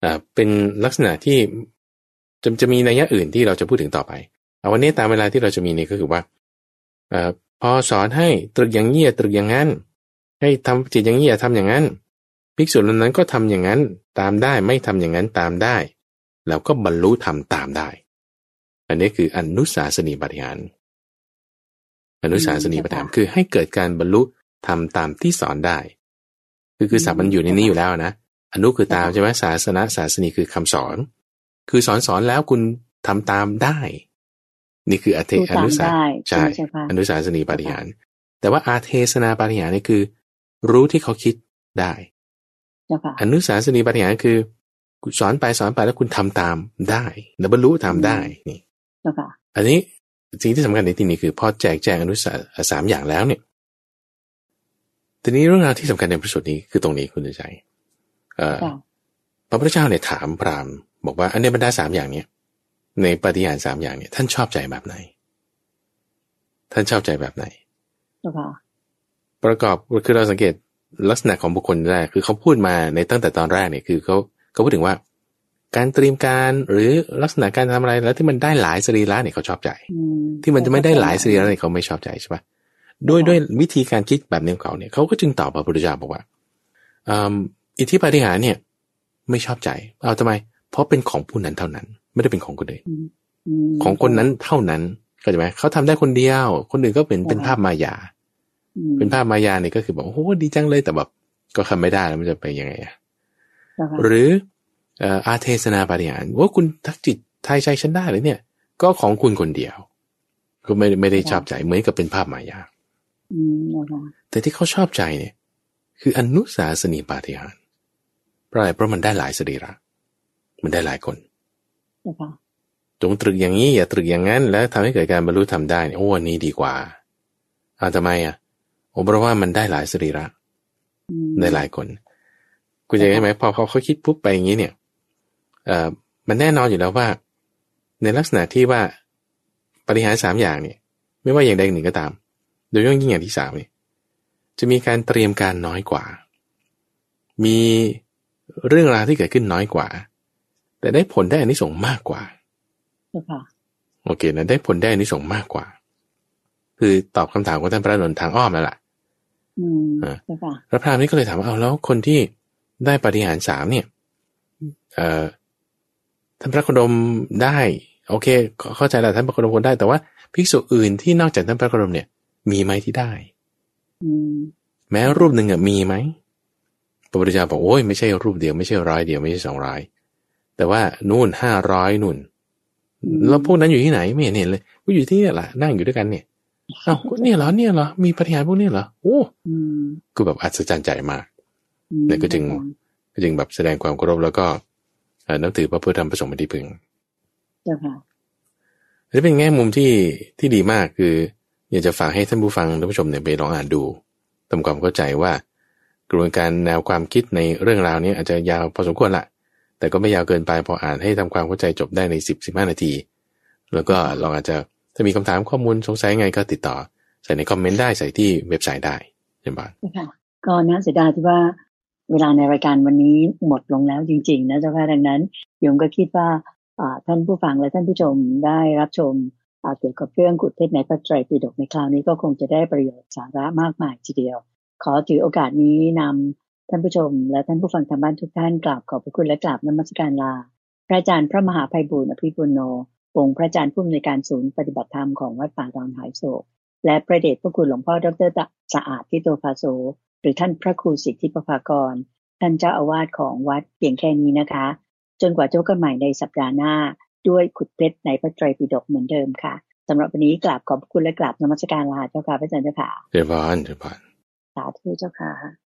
อ่าเป็นลักษณะที่จะจะมีนัยยะอื่นที่เราจะพูดถึงต่อไปเอาวันนี้ตามเวลาที่เราจะมีนี่ก็คือว่าอพอสอนให้ตรึกอย่างนี้ตรึกอย่างนั้น ให้ทำจิตอย่างนี้อย่าทำอย่างนั้น ภิกษุเหล่านั้นก็ทำอย่างนั้นตามได้ไม่ทำอย่างนั้นตามได้ แล้วก็บรรลุทำตามได้ อันนี้คืออนุสาสนีปฏิหารอนุสาสนีปฏิหารคือให้เกิดการบรรลุทำตามที่สอนได้ คือคือศัพท์มันอยู่ในนี้อยู่แล้วนะอนุคือตามใช่ไหมศาสนาศาสนีคือคำสอน คือสอนสอนแล้วคุณทำตามได้ นี่คืออเทอนุสาใช่อนุสาสนีปฏิหาร แต่ว่าอาเทศนาปฏิหารนี่คือ รู้ที่เขาคิดได้ อนุสาสนีปฏิหารคือสอนไปสอนไปแล้วคุณทำตามได้แล้วบรรลุทำได้นี่อันนี้สิ่งที่สำคัญในที่นี้คือพอแจกแจงอนุสาสามอย่างแล้วเนี่ยทีนี้เรื่องราวที่สำคัญในพระสูตรนี้คือตรงนี้คุณใจพระพุทธเจ้าเนี่ยถามพราหมณ์บอกว่าอันในบรรดาสามอย่างเนี่ยในปฏิญาณสามอย่างเนี่ย ท่านชอบใจแบบไหน ท่านชอบใจแบบไหนประกอบคือเราสังเกต ลักษณะของบุคคลแรกคือเขาพูดมาในตั้งแต่ตอนแรกเนี่ยคือเขาเขาพูดถึงว่า การเตรียมการหรือลักษณะการทำอะไรแล้วที่มันได้หลายสรีระเนี่ยเขาชอบใจ ที่มันจะไม่ได้หลายสรีระเนี่ยเขาไม่ชอบใจใช่ปะด้วยด้วยวิธีการคิดแบบนี้ของเขาเนี่ยเขาก็จึงตอบพระพุทธเจ้าบอกว่าอิทธิปฏิหารเนี่ยไม่ชอบใจ เอาทำไม เพราะเป็นของผู้นั้นเท่านั้น ไม่ได้เป็นของคนอื่นของคนนั้นเท่านั้นเข้าใจไหมเขาทำได้คนเดียว คนอื่นก็เป็นเป็นภาพมายา เป็นภาพมายาเนี่ยก็คือบอกโอ้โหดีจังเลยแต่แบบก็ทาไม่ได้แล้วมันจะไปยังไงอะหรืออาเทศนาปฏิหารว่าคุณทักจิตไทยใจฉันได้เลยเนี่ย ก็ของคุณคนเดียวก็ไม่ไม่ได้ชอบใจเหมือนกับเป็นภาพมายาแต่ที่เขาชอบใจเนี่ย คืออนุสาสนีปาฏิหารเพราะอะไรเพราะมันได้หลายสรีระมันได้หลายคนจงตรึกอย่างนี้อย่าตรึกอย่างนั้น แล้วทำให้เกิดการบรรลุทำได้โอ้อันนี้ดีกว่าอาทำไมอะ โอ้เพราะว่ามันได้หลายสรีระได้หลายคน คุณจะเห็นไหมพอเขาเขาคิดปุ๊บไปอย่างนี้เนี่ยเอ่อมันแน่นอนอยู่แล้วว่า ในลักษณะที่ว่าปฏิหารสามอย่างเนี่ย ไม่ว่าอย่างใดหนึ่งก็ตาม โดยเฉพาะยิ่งอย่างที่สามนี่จะมีการเตรียมการน้อยกว่า มีเรื่องราวที่เกิดขึ้นน้อยกว่า แต่ได้ผลได้อันนี้ส่งมากกว่าโอเคนะได้ผลได้อันนี้ส่งมากกว่า คือตอบคำถามของท่านพระนนท์ทางอ้อมแล้วล่ะ พระพรามนี้ก็เลยถามว่าเอาแล้วคนที่ได้ปฏิหารสามเนี่ยเอ่อท่านพระโคดมได้ โอเค เข้าใจแล้วท่านพระโคดมคนได้ แต่ว่าภิกษุอื่นที่นอกจากท่านพระโคดมเนี่ย มีไหมที่ได้แม้รูปหนึ่งอะมีไหมพระพุทธเจ้าบอกโอ้ยไม่ใช่รูปเดียวไม่ใช่ร้อยเดียวไม่ใช่สองร้อยแต่ว่านู่นห้าร้อยนู่นแล้วพวกนั้นอยู่ที่ไหนไม่เห็นเห็นเลยก็อยู่ที่นี่แหละนั่งอยู่ด้วยกันเนี่ย เอ้าเนี่ยเหรอเนี่ยเหรอมีปฏิหารพวกนี้เหรอโอ้ก็แบบอัศจรรย์ใจมากเนี่ยก็จึงก็จึงแบบแสดงความเคารพแล้วก็นับถือพระพุทธธรรมประสงค์เป็นที่พึงเจ้าค่ะนี่เป็นแง่มุมที่ที่ดีมากคือ อยากจะฝากให้ท่านผู้ฟังท่านผู้ชมเนี่ยไปลองอ่านดูทำความเข้าใจว่ากระบวนการแนวความคิดในเรื่องราวนี้อาจจะยาวพอสมควรละแต่ก็ไม่ยาวเกินไปพออ่านให้ทำความเข้าใจจบได้ในสิบสิบห้านาที แล้วก็ลองอาจจะ ถ้ามีคำถามข้อมูลสงสัยไงก็ติดต่อ ใส่ในคอมเมนต์ได้ใส่ที่เว็บไซต์ได้ใช่ไหมค่ะก็น่าเสียดายที่ว่าเวลาในรายการวันนี้หมดลงแล้วจริง ๆ นะเจ้าค่ะดังนั้นโยมก็คิดว่าท่านผู้ฟังและท่านผู้ชมได้รับชมเกี่ยวกับเรื่องกุฏเทศในพระไตรปิฎกในคราวนี้ก็คงจะได้ประโยชน์สาระมากมายทีเดียว ขอถือโอกาสนี้นำท่านผู้ชม และท่านผู้ฟังทางบ้านทุกท่านกราบขอบพระคุณและกราบนมัสการลาพระอาจารย์พระมหาภัยบุญอภิปุโน องค์พระอาจารย์ผู้อำนวยการศูนย์ปฏิบัติธรรมของวัดป่าดอนหายโศก และประเดชพระคุณหลวงพ่อดรสะอาดทิโตภาโสหรือท่านพระครูสิทธิปภากร ท่านเจ้าอาวาสของวัดเพียงแค่นี้นะคะ จนกว่าจะพบกันใหม่ในสัปดาห์หน้า ด้วยขุดเพชรในพระไตรปิฎกเหมือนเดิมค่ะสำหรับวันนี้กราบขอบคุณและกราบนมัสการลาเจ้าค่ะพระอาจารย์เจ้าค่ะเจ้าพานเจ้าพานสาธุเจ้าค่ะ